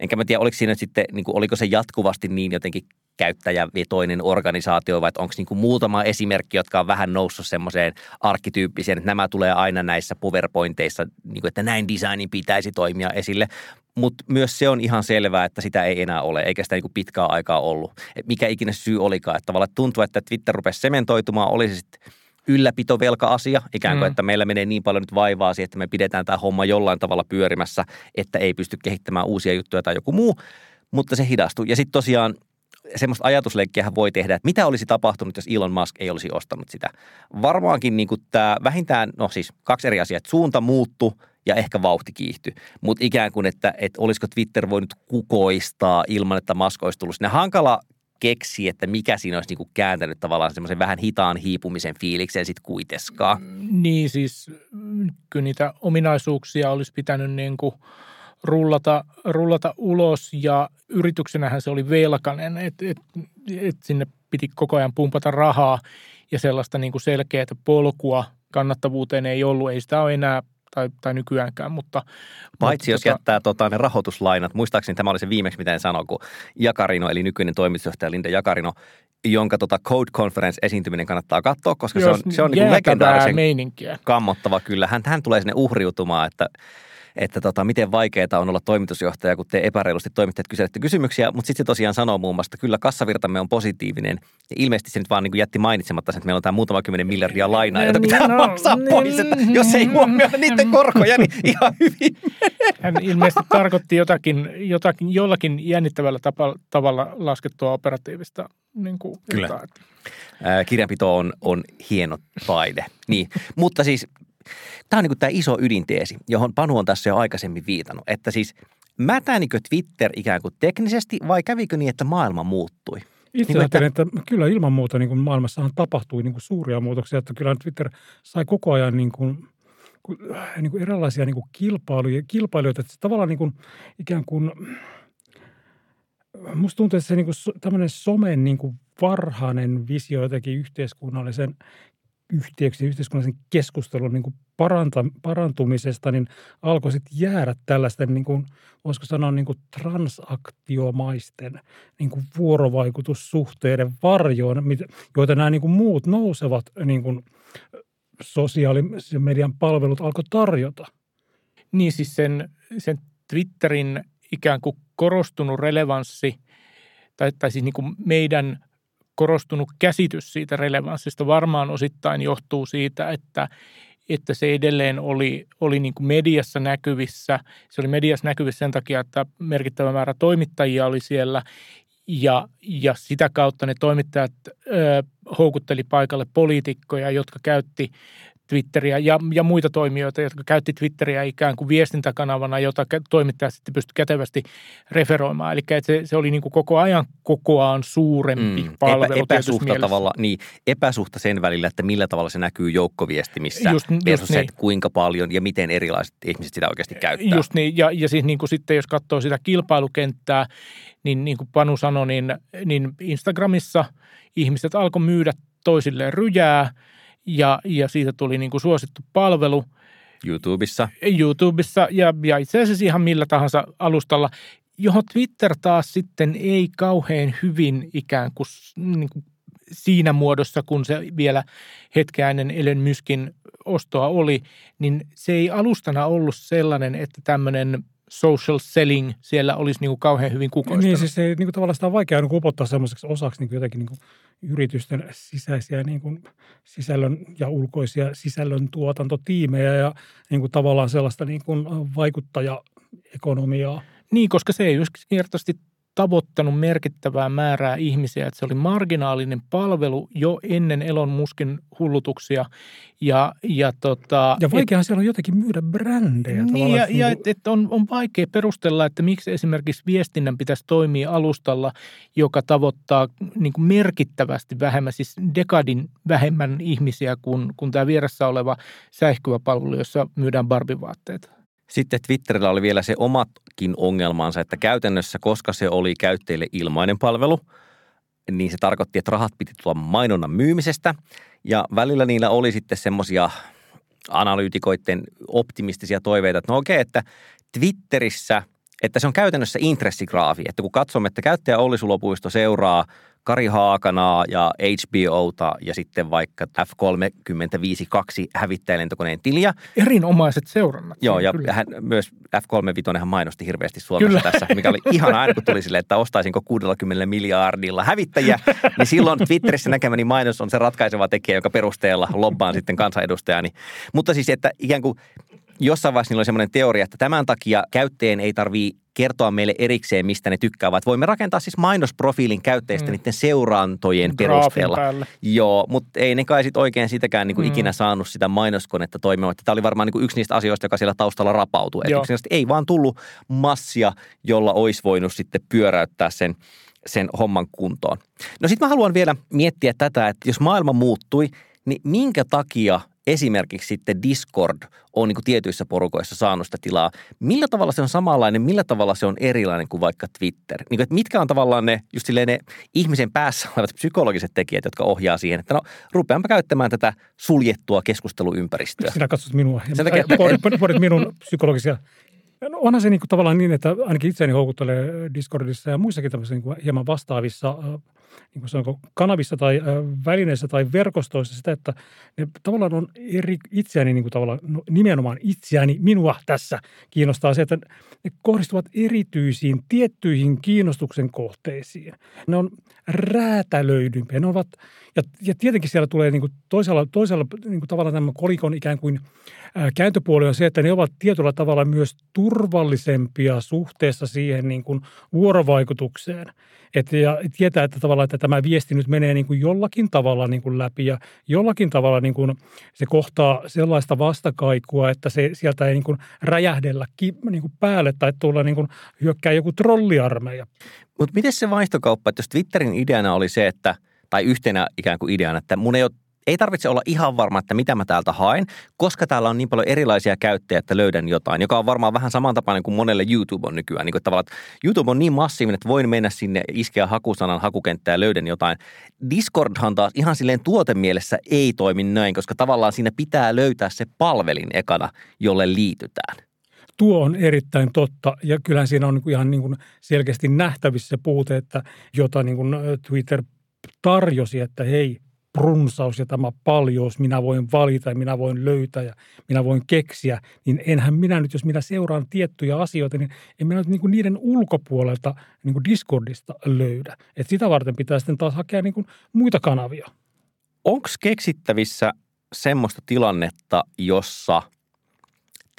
Enkä mä tiedä, oliko siinä sitten, niin kuin, oliko se jatkuvasti niin jotenkin käyttäjävetoinen organisaatio vai onko niin muutama esimerkki, jotka on vähän noussut semmoiseen arkkityyppiseen, että nämä tulee aina näissä PowerPointeissa, niin kuin, että näin designin pitäisi toimia esille. Mutta myös se on ihan selvää, että sitä ei enää ole, eikä sitä niin kuin pitkää aikaa ollut. Et mikä ikinä syy olikaan. Että tavallaan tuntuu, että Twitter rupesi sementoitumaan, oli se sitten ylläpitovelka-asia, ikään kuin, mm. että meillä menee niin paljon nyt vaivaa siihen, että me pidetään tämä homma jollain tavalla pyörimässä, että ei pysty kehittämään uusia juttuja tai joku muu, mutta se hidastui. Ja sitten tosiaan semmoista ajatusleikkiä voi tehdä, että mitä olisi tapahtunut, jos Elon Musk ei olisi ostanut sitä. Varmaankin niin tämä vähintään, no siis kaksi eri asiaa, että suunta muuttu ja ehkä vauhti kiihtyi. Mutta ikään kuin, että, että olisiko Twitter voinut kukoistaa ilman, että Musk olisi tullut sinne. Hankala keksi, että mikä siinä olisi niinku kääntänyt tavallaan semmoisen vähän hitaan hiipumisen fiiliksen sitten kuiteskaan. Niin siis kyllä niitä ominaisuuksia olisi pitänyt niin kuin – rullata, rullata ulos ja yrityksenähän se oli velkainen, että et, et sinne piti koko ajan pumpata rahaa ja sellaista niin kuin selkeää polkua kannattavuuteen ei ollut. Ei sitä ole enää tai, tai nykyäänkään, mutta... Paitsi mutta, jos tota, jättää tota, ne rahoituslainat. Muistaakseni tämä oli se viimeksi, mitä en sano, kun Jakarino, eli nykyinen toimitusjohtaja Linda Jakarino, jonka tota Code Conference esiintyminen kannattaa katsoa, koska Jos se on, se on niin legendaarisen meininkiä. kammottava kyllä. Hän, hän tulee sinne uhriutumaan, että että tota, miten vaikeaa on olla toimitusjohtaja, kun te epäreilusti toimittajat kyselette kysymyksiä, mutta sitten se tosiaan sanoo muun muassa, että kyllä kassavirtamme on positiivinen. Ja ilmeisesti se nyt vaan niin jätti mainitsematta sen, että meillä on tämä muutama kymmenen miljardia lainaa, jota pitää niin, no, maksaa niin, pois, että jos ei huomioida niiden korkoja, niin ihan hyvin. Hän ilmeisesti tarkoitti jotakin, jotakin jollakin jännittävällä tapa, tavalla laskettua operatiivista niin kuin Kyllä. Jotain. Kirjanpito on, on hieno taide. Niin. Mutta siis Tämä on niin tämä iso ydinteesi, johon Panu on tässä jo aikaisemmin viitannut, että siis mätänikö Twitter ikään kuin teknisesti vai kävikö niin, että maailma muuttui? Itse niin ajattelen, että... että kyllä ilman muuta niin kuin maailmassahan tapahtui niin kuin suuria muutoksia, että kyllä Twitter sai koko ajan niin kuin, niin kuin erilaisia niin kuin kilpailuja, kilpailijoita, että se tavallaan niin kuin, ikään kuin musta tuntuu, että se niin kuin, tämmöinen somen niin kuin varhainen visio jotenkin yhteiskunnallisen yhteyksien, yhteiskunnallisen keskustelun niin kuin paranta, parantumisesta, niin alkoi sitten jäädä tällaisten, niin kuin, voisiko sanoa, niin kuin transaktiomaisten niin kuin vuorovaikutussuhteiden varjoon, joita nämä niin kuin muut nousevat niin kuin sosiaalisen median palvelut alkoi tarjota. Niin siis sen, sen Twitterin ikään kuin korostunut relevanssi, tai, tai siis niin kuin meidän korostunut käsitys siitä relevanssista varmaan osittain johtuu siitä, että, että se edelleen oli, oli niin kuin mediassa näkyvissä. Se oli mediassa näkyvissä sen takia, että merkittävä määrä toimittajia oli siellä ja, ja sitä kautta ne toimittajat ö, houkutteli paikalle poliitikkoja, jotka käytti Twitteriä ja, ja muita toimijoita, jotka käytti Twitteriä ikään kuin viestintäkanavana, jota toimittajat sitten pystyi kätevästi referoimaan. Eli se, se oli niin kuin koko ajan kokoaan suurempi mm, palvelu. Epä, epäsuhta tavalla, niin, epäsuhta sen välillä, että millä tavalla se näkyy joukkoviestimissä just, just se, niin. että kuinka paljon ja miten erilaiset ihmiset sitä oikeasti käyttää. Just niin, ja, ja siis niin kuin sitten jos katsoo sitä kilpailukenttää, niin niin kuin Panu sanoi, niin, niin Instagramissa ihmiset alkoi myydä toisilleen ryjää – ja, ja siitä tuli niin kuin suosittu palvelu. YouTubessa. YouTubessa ja, ja itse asiassa ihan millä tahansa alustalla, johon Twitter taas sitten ei kauhean hyvin ikään kuin, niin kuin siinä muodossa, kun se vielä hetkeä ennen Ellen Myskin ostoa oli, niin se ei alustana ollut sellainen, että tämmöinen social selling siellä olisi niin kuin kauhean hyvin kukoistanut. Niin, siis se, niin kuin tavallaan sitä on vaikea niin upottaa semmoiseksi osaksi niin kuin jotenkin niin kuin yritysten sisäisiä niin kuin sisällön ja ulkoisia sisällön tuotantotiimejä ja niin kuin tavallaan sellaista niin kuin vaikuttajaekonomiaa. Niin, koska se ei yksinkertaisesti tavoittanut merkittävää määrää ihmisiä, että se oli marginaalinen palvelu jo ennen Elon Muskin hullutuksia. Ja, ja, tota, ja vaikeahan et, siellä on jotenkin myydä brändejä. Niin, ja, ja niin et, et on, on vaikea perustella, että miksi esimerkiksi viestinnän pitäisi toimia alustalla, joka tavoittaa niin kuin merkittävästi vähemmän, siis dekadin vähemmän ihmisiä kuin, kuin tämä vieressä oleva säihkyvä palvelu, jossa myydään barbivaatteita. Sitten Twitterillä oli vielä se omatkin ongelmansa, että käytännössä, koska se oli käyttäjille ilmainen palvelu, niin se tarkoitti, että rahat piti tulla mainonnan myymisestä. Ja välillä niillä oli sitten semmoisia analyytikoiden optimistisia toiveita, että no okei, että Twitterissä, että se on käytännössä intressigraafi, että kun katsomme, että käyttäjä Olli Sulopuisto seuraa – Kari Haakanaa ja HBOta ja sitten vaikka F-35-2 hävittäjälentokoneen tiliä. Erinomaiset seurannat. Joo, ja hän, myös F-35 hän mainosti hirveästi Suomessa kyllä. tässä, mikä oli ihan aina, kun tuli sille, että ostaisinko 60 miljardilla hävittäjiä, niin silloin Twitterissä näkemäni mainos on se ratkaiseva tekijä, joka perusteella lobbaan sitten kansanedustajani. Mutta siis, että ikään kuin jossain vaiheessa niillä oli semmoinen teoria, että tämän takia käyttäjien ei tarvitse kertoa meille erikseen, mistä ne tykkäävät. Voimme rakentaa siis mainosprofiilin käyttäjistä mm. niiden seurantojen Graafin perusteella. Päälle. Joo, mutta ei ne kai sitten oikein sitäkään niin kuin mm. ikinä saanut sitä mainoskonetta toimimaan. Tämä oli varmaan niin kuin yksi niistä asioista, joka siellä taustalla rapautui. Että ei vaan tullut massia, jolla olisi voinut sitten pyöräyttää sen sen homman kuntoon. No sitten mä haluan vielä miettiä tätä, että jos maailma muuttui, niin minkä takia esimerkiksi sitten Discord on niin kuin tietyissä porukoissa saanut sitä tilaa. Millä tavalla se on samanlainen, millä tavalla se on erilainen kuin vaikka Twitter? Niin kuin, että mitkä on tavallaan ne, just ne ihmisen päässä olevat psykologiset tekijät, jotka ohjaa siihen, että no rupeanpa käyttämään tätä suljettua keskusteluympäristöä. Sinä katsot minua ja takia, pohdit minun psykologisia No onhan se niin kuin tavallaan niin, että ainakin itseäni houkuttelee Discordissa ja muissakin tämmöisissä niin kuin hieman vastaavissa niin kuin sanonko, kanavissa tai äh, välineissä tai verkostoissa sitä, että ne tavallaan on eri itseäni, niin kuin tavallaan, no, nimenomaan itseäni, minua tässä kiinnostaa se, että ne kohdistuvat erityisiin, tiettyihin kiinnostuksen kohteisiin. Ne on räätälöidympiä. Ne ovat, ja, ja tietenkin siellä tulee niin kuin toisella, toisella niin kuin tavallaan tämä kolikon ikään kuin ää, kääntöpuoli on se, että ne ovat tietyllä tavalla myös turvallisempia suhteessa siihen niin kuin vuorovaikutukseen – et, ja tietää, että tavallaan että tämä viesti nyt menee niin kuin jollakin tavalla niin kuin läpi ja jollakin tavalla niin kuin se kohtaa sellaista vastakaikua, että se sieltä ei niin kuin räjähdellä niin kuin päälle tai tulla niin kuin hyökkää joku trolliarmeija. Mutta miten se vaihtokauppa, että jos Twitterin ideana oli se, että tai yhtenä ikään kuin ideana, että mun ei ole ei tarvitse olla ihan varma, että mitä mä täältä haen, koska täällä on niin paljon erilaisia käyttäjiä, että löydän jotain, joka on varmaan vähän samantapainen kuin monelle YouTube on nykyään. Niin kuin tavallaan, että YouTube on niin massiivinen, että voin mennä sinne, iskeä hakusanan hakukenttään ja löydän jotain. Discordhan taas ihan silleen tuotemielessä ei toimi näin, koska tavallaan siinä pitää löytää se palvelin ekana, jolle liitytään. Tuo on erittäin totta ja kyllähän siinä on ihan niin kuin selkeästi nähtävissä se puute, että jota niin kuin Twitter tarjosi, että hei, prunsaus ja tämä paljous, minä voin valita ja minä voin löytää ja minä voin keksiä, niin enhän minä nyt, jos minä seuraan tiettyjä asioita, niin en minä nyt niin kuin niiden ulkopuolelta niin kuin Discordista löydä. Et sitä varten pitää sitten taas hakea niin kuin muita kanavia. Onko keksittävissä semmoista tilannetta, jossa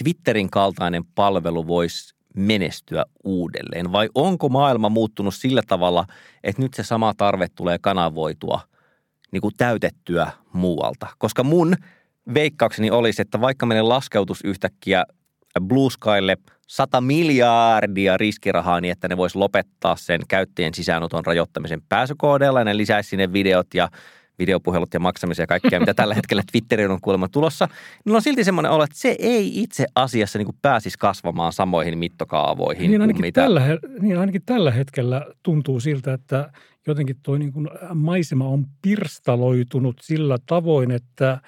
Twitterin kaltainen palvelu voisi menestyä uudelleen? Vai onko maailma muuttunut sillä tavalla, että nyt se sama tarve tulee kanavoitua – niin kuin täytettyä muualta. Koska mun veikkaukseni olisi, että vaikka meidän laskeutus yhtäkkiä Blue Skylle 100 miljardia riskirahaa niin, että ne voisi lopettaa sen käyttäjien sisäänoton rajoittamisen pääsykoodeilla ja ne lisäisi sinne videot ja videopuhelut ja maksamisia ja kaikkea, mitä tällä hetkellä Twitterin on kuulemma tulossa, niin on silti semmoinen olo, että se ei itse asiassa niin kuin pääsisi kasvamaan samoihin mittokaavoihin. Niin ainakin, mitä... tällä, niin ainakin tällä hetkellä tuntuu siltä, että jotenkin tuo niin kuin maisema on pirstaloitunut sillä tavoin, että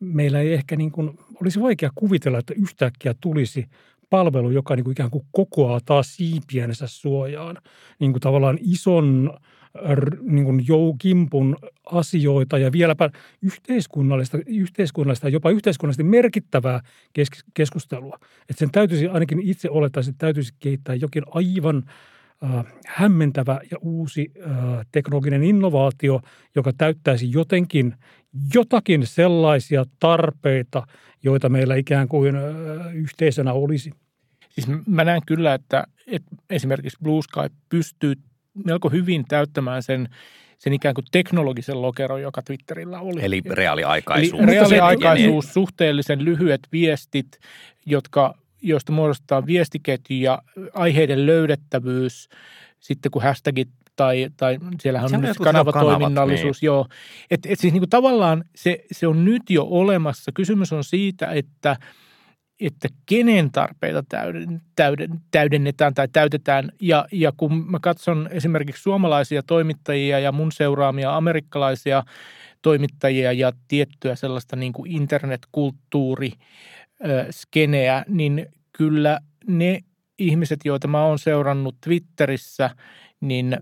meillä ei ehkä niin kuin, olisi vaikea kuvitella, että yhtäkkiä tulisi palvelu, joka niin kuin ikään kuin kokoaa taas siipiensä suojaan. Niin kuin tavallaan ison niin kuin joukimpun asioita ja vieläpä yhteiskunnallista, yhteiskunnallista jopa yhteiskunnallisesti merkittävää keskustelua. Että sen täytyisi ainakin itse olettaisiin, että täytyisi kehittää jokin aivan – äh, hämmentävä ja uusi äh, teknologinen innovaatio, joka täyttäisi jotenkin jotakin sellaisia tarpeita, joita meillä ikään kuin äh, yhteisönä olisi. Siis mä näen kyllä, että, että esimerkiksi Blue Sky pystyy melko hyvin täyttämään sen sen ikään kuin teknologisen lokeron, joka Twitterillä oli. Eli reaaliaikaisuus. Eli reaaliaikaisuus, suhteellisen lyhyet viestit, jotka joista muodostetaan viestiketju ja aiheiden löydettävyys, sitten kun hashtagit tai, tai siellähän on nyt kanavatoiminnallisuus, niin. joo. Et, et siis niin kuin tavallaan se, se on nyt jo olemassa. Kysymys on siitä, että, että kenen tarpeita täyden, täyden, täydennetään tai täytetään. Ja, ja kun mä katson esimerkiksi suomalaisia toimittajia ja mun seuraamia amerikkalaisia toimittajia ja tiettyä sellaista niin kuin internetkulttuuri – skeneä, niin kyllä ne ihmiset, joita mä oon seurannut Twitterissä, niin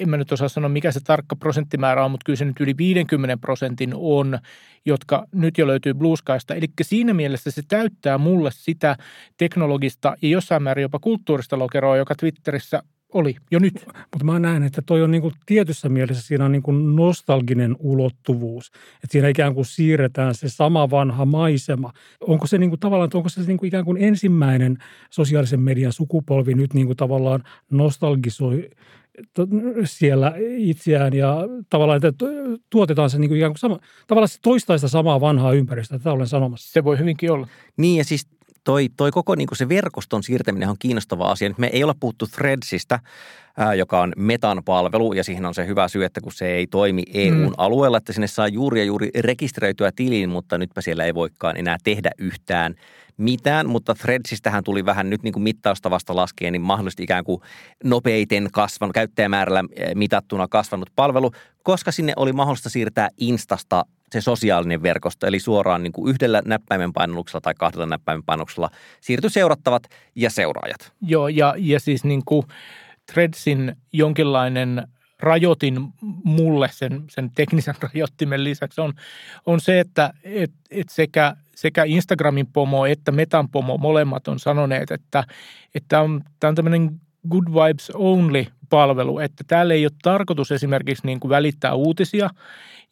en mä nyt osaa sanoa, mikä se tarkka prosenttimäärä on, mutta kyllä se nyt yli 50 prosentin on, jotka nyt jo löytyy Blueskysta. Eli siinä mielessä se täyttää mulle sitä teknologista ja jossain määrin jopa kulttuurista lokeroa, joka Twitterissä oli jo nyt. Mutta mä näen, että toi on niin kuin tietyssä mielessä siinä on niin kuin nostalginen ulottuvuus. Että siinä ikään kuin siirretään se sama vanha maisema. Onko se niin kuin tavallaan, onko se niin kuin ikään kuin ensimmäinen sosiaalisen median sukupolvi nyt niin kuin tavallaan nostalgisoi siellä itseään ja tavallaan, että tuotetaan se niin kuin ikään kuin sama, tavallaan se toistaista samaa vanhaa ympäristöä, tätä olen sanomassa. Se voi hyvinkin olla. Niin ja siis toi, toi koko niin se verkoston siirtäminen on kiinnostava asia. Nyt me ei olla puhuttu Threadsista, ää, joka on metan palvelu ja siihen on se hyvä syy, että kun se ei toimi EUn mm. alueella, että sinne saa juuri ja juuri rekisteröityä tiliin, mutta nytpä siellä ei voikaan enää tehdä yhtään mitään, mutta Threadsistähän tuli vähän nyt niin kuin mittaustavasta laskien, niin mahdollisesti ikään kuin nopeiten kasvanut, käyttäjämäärällä mitattuna kasvanut palvelu, koska sinne oli mahdollista siirtää Instasta se sosiaalinen verkosto, eli suoraan niin kuin yhdellä näppäimen painalluksella tai kahdella näppäimen painalluksella siirtyi seurattavat ja seuraajat. Joo, ja, ja siis niin kuin Threadsin jonkinlainen rajoitin mulle sen, sen teknisen [LAUGHS] rajoittimen lisäksi on, on se, että et, et sekä, sekä Instagramin pomo että Metan pomo molemmat on sanoneet, että, että on, on tämmöinen good vibes only palvelu, että täällä ei ole tarkoitus esimerkiksi niin kuin välittää uutisia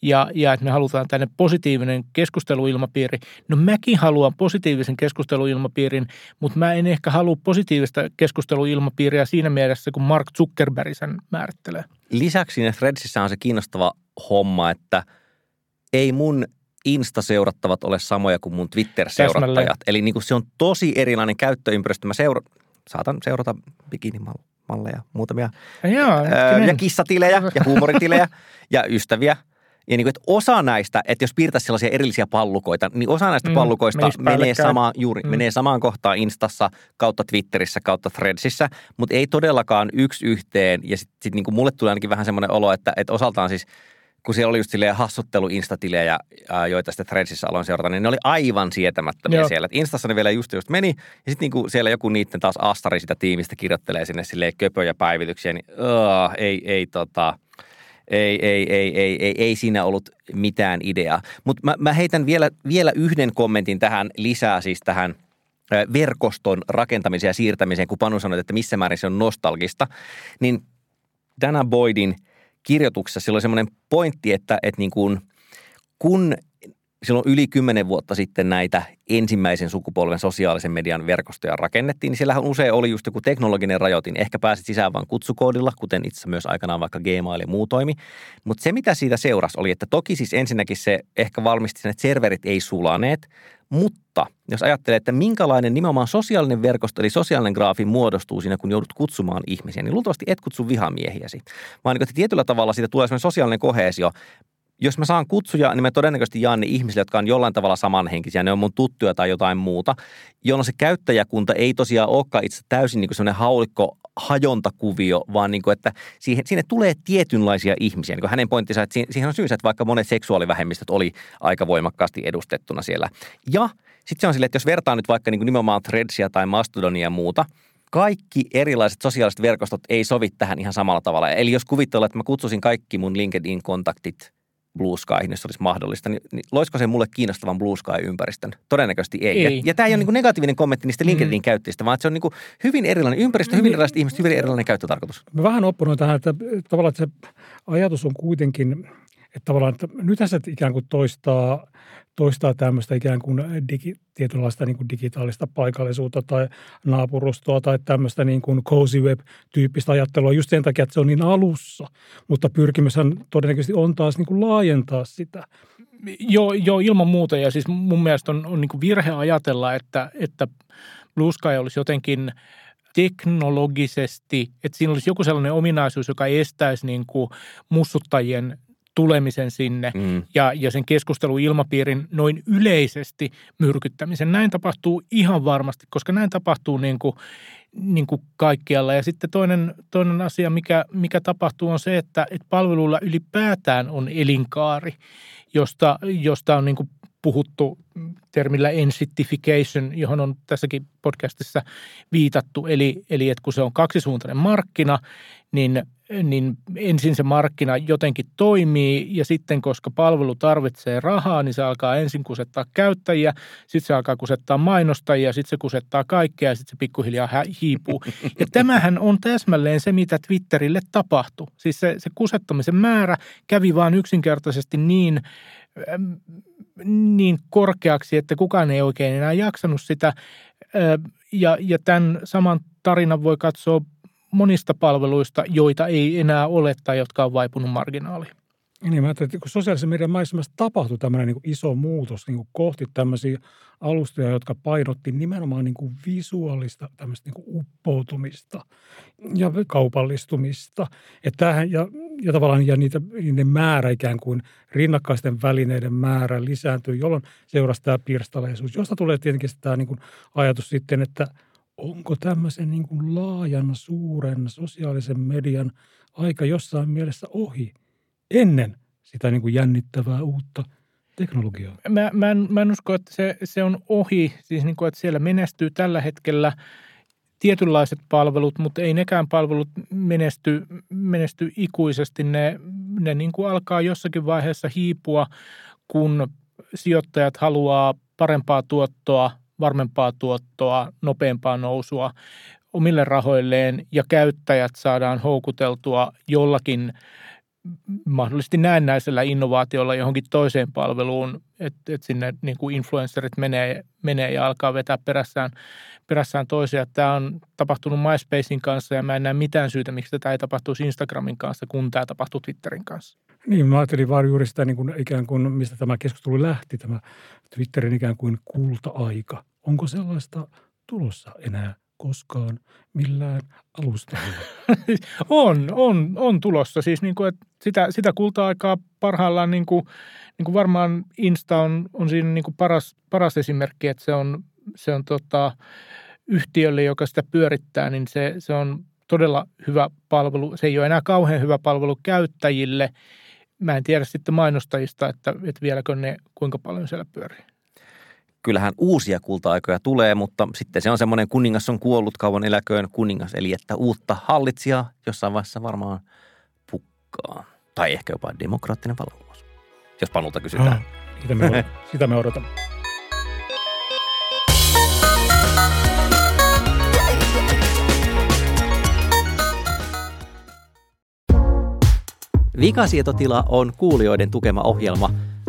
ja, ja että me halutaan tänne positiivinen keskusteluilmapiiri. No mäkin haluan positiivisen keskusteluilmapiirin, mutta mä en ehkä halua positiivista keskusteluilmapiiriä siinä mielessä, kun Mark Zuckerberg sen määrittelee. Lisäksi siinä Threadsissä on se kiinnostava homma, että ei mun Insta-seurattavat ole samoja kuin mun Twitter-seurattajat. Eli niin kuin se on tosi erilainen käyttöympäristö. Mä seura- saatan seurata bikinimalleja, muutamia. Ja, ja kissatilejä ja huumoritilejä ja ystäviä – Ja niin kuin, että osa näistä, että jos piirtäisi sellaisia erillisiä pallukoita, niin osa näistä Mm, pallukoista menee, samaan, juuri, Mm. menee samaan kohtaan Instassa, kautta Twitterissä, kautta Threadsissä, mutta ei todellakaan yksi yhteen. Ja sitten sit niin kuin mulle tulee ainakin vähän semmoinen olo, että, että osaltaan siis kun siellä oli just silleen hassuttelu instatilejä, joita sitten Threadsissa aloin seurata, niin ne oli aivan sietämättömiä Joo. siellä. Et Instassa ne vielä just just meni, ja sitten niinku siellä joku niiden taas astari sitä tiimistä kirjoittelee sinne silleen köpöjä päivityksiä, niin uh, ei, ei tota, ei, ei, ei, ei, ei, ei siinä ollut mitään ideaa. Mutta mä, mä heitän vielä, vielä yhden kommentin tähän lisää siis tähän verkoston rakentamiseen ja siirtämiseen, kun Panu sanoi, että missä määrin se on nostalgista, niin Dana Boydin kirjoituksessa sillä oli semmoinen pointti, että, että niin kuin, kun silloin yli kymmenen vuotta sitten näitä ensimmäisen sukupolven sosiaalisen median verkostoja rakennettiin, niin siellähän usein oli just joku teknologinen rajoitin. Ehkä pääsit sisään vain kutsukoodilla, kuten itse myös aikanaan vaikka Gmail ja muu toimi. Mutta se, mitä siitä seurasi, oli, että toki siis ensinnäkin se ehkä valmisti sen, että serverit ei sulaneet, mutta jos ajattelee, että minkälainen nimenomaan sosiaalinen verkosto, eli sosiaalinen graafi muodostuu siinä, kun joudut kutsumaan ihmisiä, niin luultavasti et kutsu vihamiehiäsi. Vaan niin, että tietyllä tavalla siitä tulee sellainen sosiaalinen kohesio, jos mä saan kutsuja, niin mä todennäköisesti jaan ne ihmisille, jotka on jollain tavalla samanhenkisiä. Ne on mun tuttuja tai jotain muuta, jolloin se käyttäjäkunta ei tosiaan olekaan itse täysin niin semmoinen haulikko hajontakuvio, vaan niin kuin, että siihen, sinne tulee tietynlaisia ihmisiä. Niin hänen pointtinsa, että siihen- on syysä, että vaikka monet seksuaalivähemmistöt oli aika voimakkaasti edustettuna siellä. Ja sitten se on silleen, että jos vertaa nyt vaikka niin kuin nimenomaan Threadsia tai Mastodonia ja muuta, kaikki erilaiset sosiaaliset verkostot ei sovi tähän ihan samalla tavalla. Eli jos kuvittelee, että mä kutsusin kaikki mun LinkedIn-kontaktit Blue Skyhin, jos olisi mahdollista, niin, niin loisiko se mulle kiinnostavan Blue Sky-ympäristön? Todennäköisesti ei. Ei. Ja, ja tämä ei ole niin negatiivinen kommentti niistä LinkedIn käyttäjistä, vaan että se on niin hyvin erilainen ympäristö, hyvin erilaiset ihmiset, hyvin erilainen käyttötarkoitus. Mä vähän opponoin tähän, että tavallaan että se ajatus on kuitenkin, että tavallaan, että nythän se ikään kuin toistaa, toistaa tämmöistä ikään kuin digi, tietynlaista niin kuin digitaalista paikallisuutta tai naapurustoa tai tämmöistä niin kuin cozy web-tyyppistä ajattelua just sen takia, että se on niin alussa. Mutta pyrkimyshän todennäköisesti on taas niin kuin laajentaa sitä. Joo, joo, ilman muuta. Ja siis mun mielestä on, on niin kuin virhe ajatella, että, että Blue Sky olisi jotenkin teknologisesti, että siinä olisi joku sellainen ominaisuus, joka estäisi niin kuin mussuttajien tulemisen sinne Mm. ja, ja sen keskusteluilmapiirin noin yleisesti myrkyttämisen. Näin tapahtuu ihan varmasti, koska näin tapahtuu niin kuin, niin kuin kaikkialla. Ja sitten toinen, toinen asia, mikä, mikä tapahtuu, on se, että, että palveluilla ylipäätään on elinkaari, josta, josta on niin kuin puhuttu termillä ensitification, johon on tässäkin podcastissa viitattu. Eli, eli että kun se on kaksisuuntainen markkina, niin, niin ensin se markkina jotenkin toimii ja sitten koska palvelu tarvitsee rahaa, niin se alkaa ensin kusettaa käyttäjiä, sitten se alkaa kusettaa mainostajia, sitten se kusettaa kaikkea ja sitten se pikkuhiljaa hiipuu. Ja tämähän on täsmälleen se, mitä Twitterille tapahtui. Siis se, se kusettamisen määrä kävi vaan yksinkertaisesti niin niin korkeaksi, että kukaan ei oikein enää jaksanut sitä. Ja, ja tämän saman tarinan voi katsoa monista palveluista, joita ei enää ole tai jotka on vaipunut marginaaliin. Niin mä että kun sosiaalisen median maisemassa tapahtui tämmöinen niin iso muutos niin kuin kohti tämmöisiä alustoja, jotka painotti nimenomaan niin kuin visuaalista tämmöistä niin kuin uppoutumista ja kaupallistumista. Että tämähän, ja, ja tavallaan ja niitä, niiden määrä ikään kuin rinnakkaisten välineiden määrä lisääntyy, jolloin seurasi tämä pirstaleisuus, josta tulee tietenkin tämä niin kuin ajatus sitten, että onko tämmöisen niin kuin laajan, suuren sosiaalisen median aika jossain mielessä ohi ennen sitä niin kuin jännittävää uutta teknologiaa. Mä, mä, en, mä en usko, että se, se on ohi, siis niin kuin, että siellä menestyy tällä hetkellä tietynlaiset palvelut, mutta ei nekään palvelut menesty, menesty ikuisesti. Ne, ne niin kuin alkaa jossakin vaiheessa hiipua, kun sijoittajat haluaa parempaa tuottoa, varmempaa tuottoa, nopeampaa nousua omille rahoilleen ja käyttäjät saadaan houkuteltua jollakin mahdollisesti näennäisellä innovaatiolla johonkin toiseen palveluun, että et sinne niin kuin influencerit menee, menee ja alkaa vetää perässään, perässään toisia. Tämä on tapahtunut MySpacein kanssa ja mä en näe mitään syytä, miksi tätä ei tapahtuisi Instagramin kanssa, kun tämä tapahtuu Twitterin kanssa. Niin, mä ajattelin vaan juuri sitä niin kuin, ikään kuin, mistä tämä keskustelu lähti, tämä Twitterin ikään kuin kulta-aika. Onko sellaista tulossa enää koskaan millään alustalla. [LAUGHS] on, on, on tulossa. Siis niin kuin, että sitä, sitä kulta-aikaa parhaillaan niin kuin, niin kuin varmaan Insta on, on siinä niin kuin paras, paras esimerkki, että se on, se on tota, yhtiölle, joka sitä pyörittää, niin se, se on todella hyvä palvelu. Se ei ole enää kauhean hyvä palvelu käyttäjille. Mä en tiedä sitten mainostajista, että, että vieläkö ne kuinka paljon siellä pyörii kyllähän uusia kulta-aikoja tulee, mutta sitten se on semmoinen kuningas on kuollut kauan eläköön kuningas, eli että uutta hallitsijaa jossain vaiheessa varmaan pukkaa. Tai ehkä jopa demokraattinen vallankumous, jos Panulta kysytään. Ah, sitä, me, [LAUGHS] sitä me odotamme. Vikasietotila on kuulijoiden tukema ohjelma –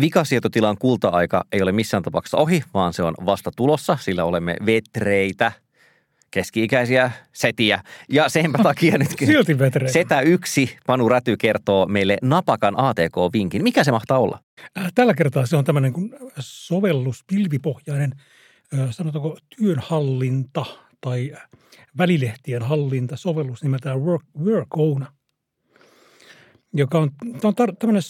Vikasietotilan kulta-aika ei ole missään tapauksessa ohi, vaan se on vasta tulossa, sillä olemme vetreitä, keski-ikäisiä setiä. Ja senpä takia nyt [LAUGHS] Silti vetreitä. Setä yksi, Panu Räty kertoo meille napakan ATK-vinkin. Mikä se mahtaa olla? Äh, tällä kertaa se on tämmöinen kuin sovellus, pilvipohjainen, sanotaanko työnhallinta tai välilehtien hallinta, sovellus nimeltään Work, Workona – joka on, on tar- tämmöinen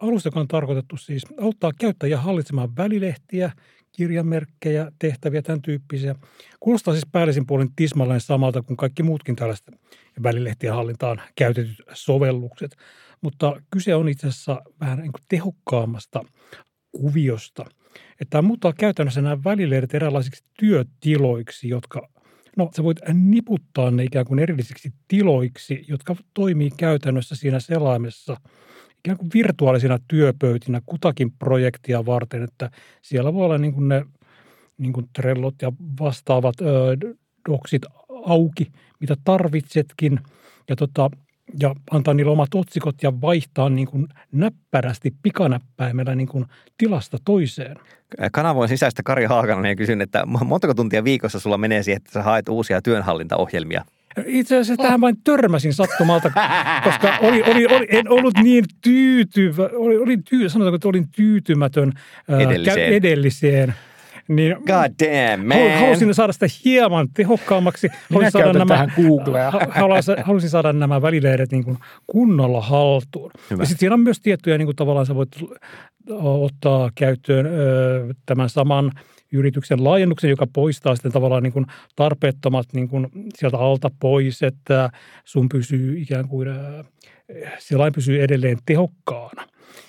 alusta, joka on tarkoitettu siis auttaa käyttäjiä hallitsemaan välilehtiä, kirjamerkkejä, tehtäviä, tämän tyyppisiä. Kuulostaa siis päällisin puolin tismalleen samalta kuin kaikki muutkin tällaiset välilehtien hallintaan käytetyt sovellukset. Mutta kyse on itse asiassa vähän niin kuin tehokkaammasta kuviosta. Että tämä muuttaa käytännössä nämä välilehdet eräänlaisiksi työtiloiksi, jotka – No sä voit niputtaa ne ikään kuin erillisiksi tiloiksi, jotka toimii käytännössä siinä selaimessa ikään kuin virtuaalisina työpöytinä kutakin projektia varten, että siellä voi olla niin kuin ne niin kuin trellot ja vastaavat ö, doksit auki, mitä tarvitsetkin. Ja tota, ja antaa niille omat otsikot ja vaihtaa niin kuin näppärästi pikanäppäimellä niin kuin tilasta toiseen. Kanavoin sisäistä Kari Haakanainen ja kysyn, että montako tuntia viikossa sulla menee siihen, että sä haet uusia työnhallintaohjelmia? Itse asiassa tähän vain törmäsin sattumalta, [LAUGHS] koska oli, oli, oli, en ollut niin tyytyvä, oli, oli tyy, sanotaanko, että olin tyytymätön edelliseen. edelliseen niin, God damn, man. Halusin saada sitä hieman tehokkaammaksi. Minä saada nämä, tähän Googlea. Halusin, halusin saada nämä välilehdet niin kuin kunnolla haltuun. Hyvä. Ja sitten siinä on myös tiettyjä, niin kuin tavallaan sä voit ottaa käyttöön ö, tämän saman yrityksen laajennuksen, joka poistaa sitten tavallaan niin kuin tarpeettomat niin kuin sieltä alta pois, että sun pysyy ikään kuin, selain pysyy edelleen tehokkaana.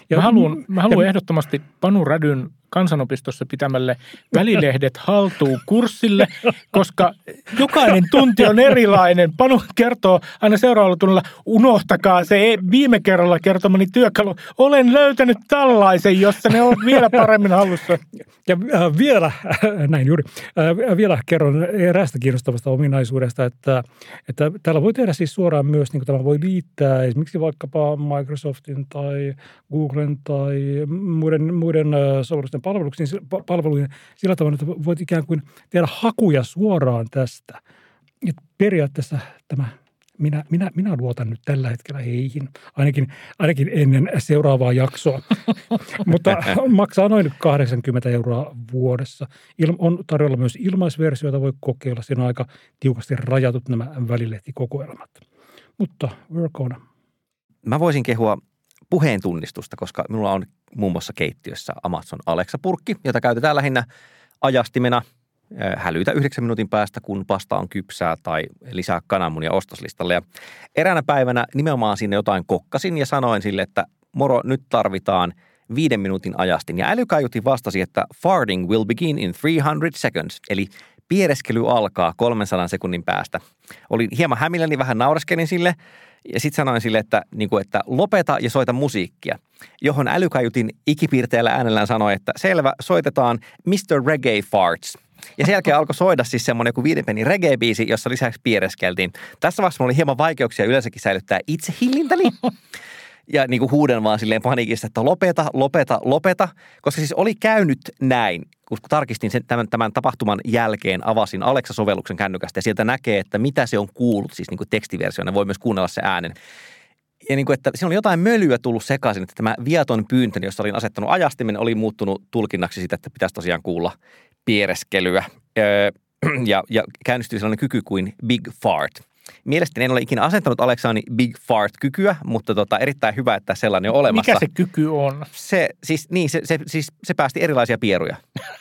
Ja mä haluan, mä haluan ja, ehdottomasti Panu Rädyn kansanopistossa pitämälle välilehdet haltuu kurssille, koska jokainen tunti on erilainen. Panu kertoo aina seuraavalla tunnilla, unohtakaa se viime kerralla kertomani työkalu. Olen löytänyt tällaisen, jossa ne on vielä paremmin hallussa. Ja äh, vielä, äh, näin juuri, äh, vielä kerron eräästä kiinnostavasta ominaisuudesta, että, että täällä voi tehdä siis suoraan myös, niin kuin tämä voi liittää esimerkiksi vaikkapa Microsoftin tai Googlen tai muiden, muiden äh, sovellusten palveluksiin, palveluihin sillä tavalla, että voit ikään kuin tehdä hakuja suoraan tästä. Et periaatteessa tämä minä, minä, minä luotan nyt tällä hetkellä heihin, ainakin, ainakin ennen seuraavaa jaksoa. [LAUGHS] Mutta [LAUGHS] maksaa noin 80 euroa vuodessa. Il, on tarjolla myös ilmaisversioita, voi kokeilla. Siinä on aika tiukasti rajatut nämä välilehtikokoelmat. Mutta work on. Mä voisin kehua puheen tunnistusta, koska minulla on muun muassa keittiössä Amazon Alexa-purkki, jota käytetään lähinnä ajastimena hälytä yhdeksän minuutin päästä, kun pasta on kypsää tai lisää kananmunia ostoslistalle. Ja eräänä päivänä nimenomaan sinne jotain kokkasin ja sanoin sille, että moro, nyt tarvitaan viiden minuutin ajastin. Ja älykaiutin vastasi, että farting will begin in 300 seconds, eli piereskely alkaa 300 sekunnin päästä. Olin hieman hämilläni, vähän naureskelin sille – ja sitten sanoin sille, että, niin kuin, että lopeta ja soita musiikkia, johon älykajutin ikipiirteellä äänellään sanoi, että selvä, soitetaan Mr. Reggae Farts. Ja sen jälkeen alkoi soida siis semmoinen joku viiden pennin reggae-biisi, jossa lisäksi piereskeltiin. Tässä vaiheessa oli hieman vaikeuksia yleensäkin säilyttää itse hillintäni. [LAUGHS] ja niin kuin huuden vaan silleen paniikissa, että lopeta, lopeta, lopeta. Koska siis oli käynyt näin, kun tarkistin sen, tämän, tämän tapahtuman jälkeen, avasin Alexa-sovelluksen kännykästä ja sieltä näkee, että mitä se on kuullut, siis niin kuin tekstiversiona, voi myös kuunnella se äänen. Ja niin kuin, että siinä oli jotain mölyä tullut sekaisin, että tämä viaton pyyntö, jossa olin asettanut ajastimen, oli muuttunut tulkinnaksi sitä, että pitäisi tosiaan kuulla piereskelyä. Öö, [CLEARS THROAT] ja, ja käynnistyi sellainen kyky kuin Big Fart – Mielestäni en ole ikinä asentanut Alexani Big Fart-kykyä, mutta tota, erittäin hyvä, että sellainen on olemassa. Mikä se kyky on? Se, siis, niin, se, se, siis, se päästi erilaisia pieruja. [LAUGHS]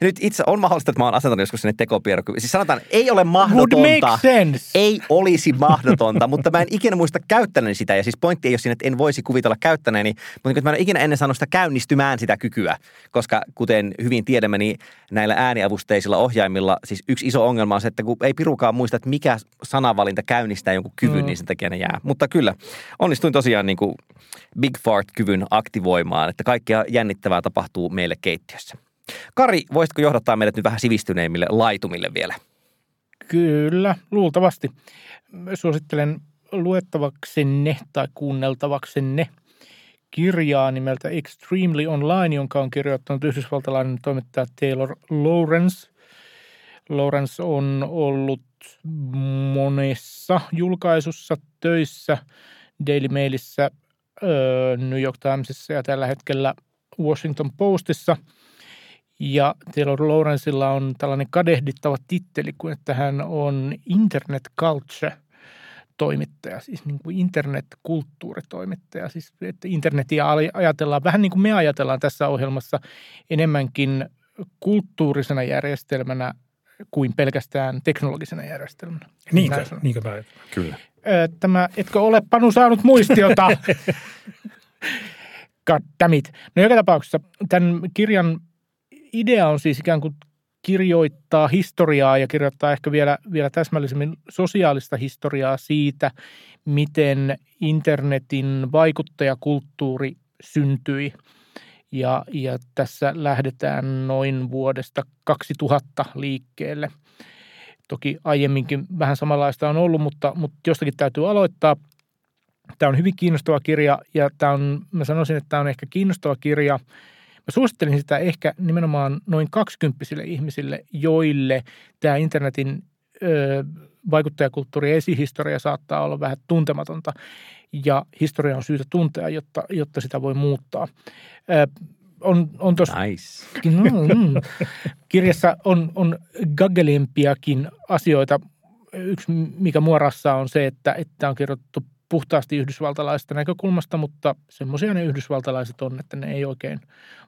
nyt itse on mahdollista, että mä oon asentanut joskus sinne tekopierokkyvyn. Siis sanotaan, ei ole mahdotonta. Ei olisi mahdotonta, mutta mä en ikinä muista käyttäneeni sitä. Ja siis pointti ei ole siinä, että en voisi kuvitella käyttäneeni, mutta niin mä en ikinä ennen sanonut sitä käynnistymään sitä kykyä. Koska kuten hyvin tiedämme, niin näillä ääniavusteisilla ohjaimilla, siis yksi iso ongelma on se, että kun ei pirukaan muista, että mikä sanavalinta käynnistää jonkun kyvyn, mm. niin sen takia ne jää. Mutta kyllä, onnistuin tosiaan niin kuin Big Fart-kyvyn aktivoimaan, että kaikkea jännittävää tapahtuu meille keittiössä. Kari, voisitko johdattaa meidät nyt vähän sivistyneimmille laitumille vielä? Kyllä, luultavasti. Suosittelen luettavaksenne tai kuunneltavaksenne kirjaa nimeltä Extremely Online, jonka on kirjoittanut yhdysvaltalainen toimittaja Taylor Lawrence. Lawrence on ollut monessa julkaisussa töissä Daily Mailissä, New York Timesissa ja tällä hetkellä Washington Postissa – ja Taylor Lawrenceilla on tällainen kadehdittava titteli, kuin että hän on internet culture toimittaja, siis niin kuin internetkulttuuritoimittaja. Siis että internetia ajatellaan vähän niin kuin me ajatellaan tässä ohjelmassa enemmänkin kulttuurisena järjestelmänä kuin pelkästään teknologisena järjestelmänä. Niinkö, niinkö mä Kyllä. Tämä, etkö ole Panu saanut muistiota? God damn it. No joka tapauksessa tämän kirjan idea on siis ikään kuin kirjoittaa historiaa ja kirjoittaa ehkä vielä, vielä täsmällisemmin sosiaalista historiaa siitä, miten internetin vaikuttajakulttuuri syntyi. Ja, ja tässä lähdetään noin vuodesta 2000 liikkeelle. Toki aiemminkin vähän samanlaista on ollut, mutta, mutta jostakin täytyy aloittaa. Tämä on hyvin kiinnostava kirja ja tämä on, mä sanoisin, että tämä on ehkä kiinnostava kirja – Mä suosittelin sitä ehkä nimenomaan noin kaksikymppisille ihmisille, joille tämä internetin ö, vaikuttajakulttuuri ja esihistoria saattaa olla vähän tuntematonta ja historia on syytä tuntea, jotta, jotta sitä voi muuttaa. Ö, on, on tos, nice. no, mm, kirjassa on, on gaggelimpiakin asioita. Yksi, mikä muorassa on se, että, että on kirjoitettu puhtaasti yhdysvaltalaisesta näkökulmasta, mutta semmoisia ne yhdysvaltalaiset on, että ne ei oikein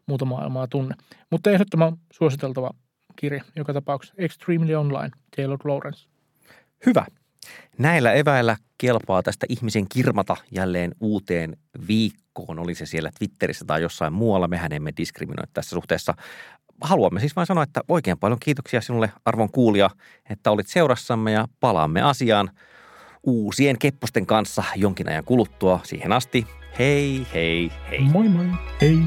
muuta maailmaa tunne. Mutta ehdottoman suositeltava kirja joka tapauksessa. Extremely Online, Taylor Lawrence. Hyvä. Näillä eväillä kelpaa tästä ihmisen kirmata jälleen uuteen viikkoon, oli se siellä Twitterissä tai jossain muualla. Mehän emme diskriminoi tässä suhteessa. Haluamme siis vain sanoa, että oikein paljon kiitoksia sinulle arvon kuulija, että olit seurassamme ja palaamme asiaan – uusien kepposten kanssa jonkin ajan kuluttua. Siihen asti, hei hei hei. Moi moi. Hei.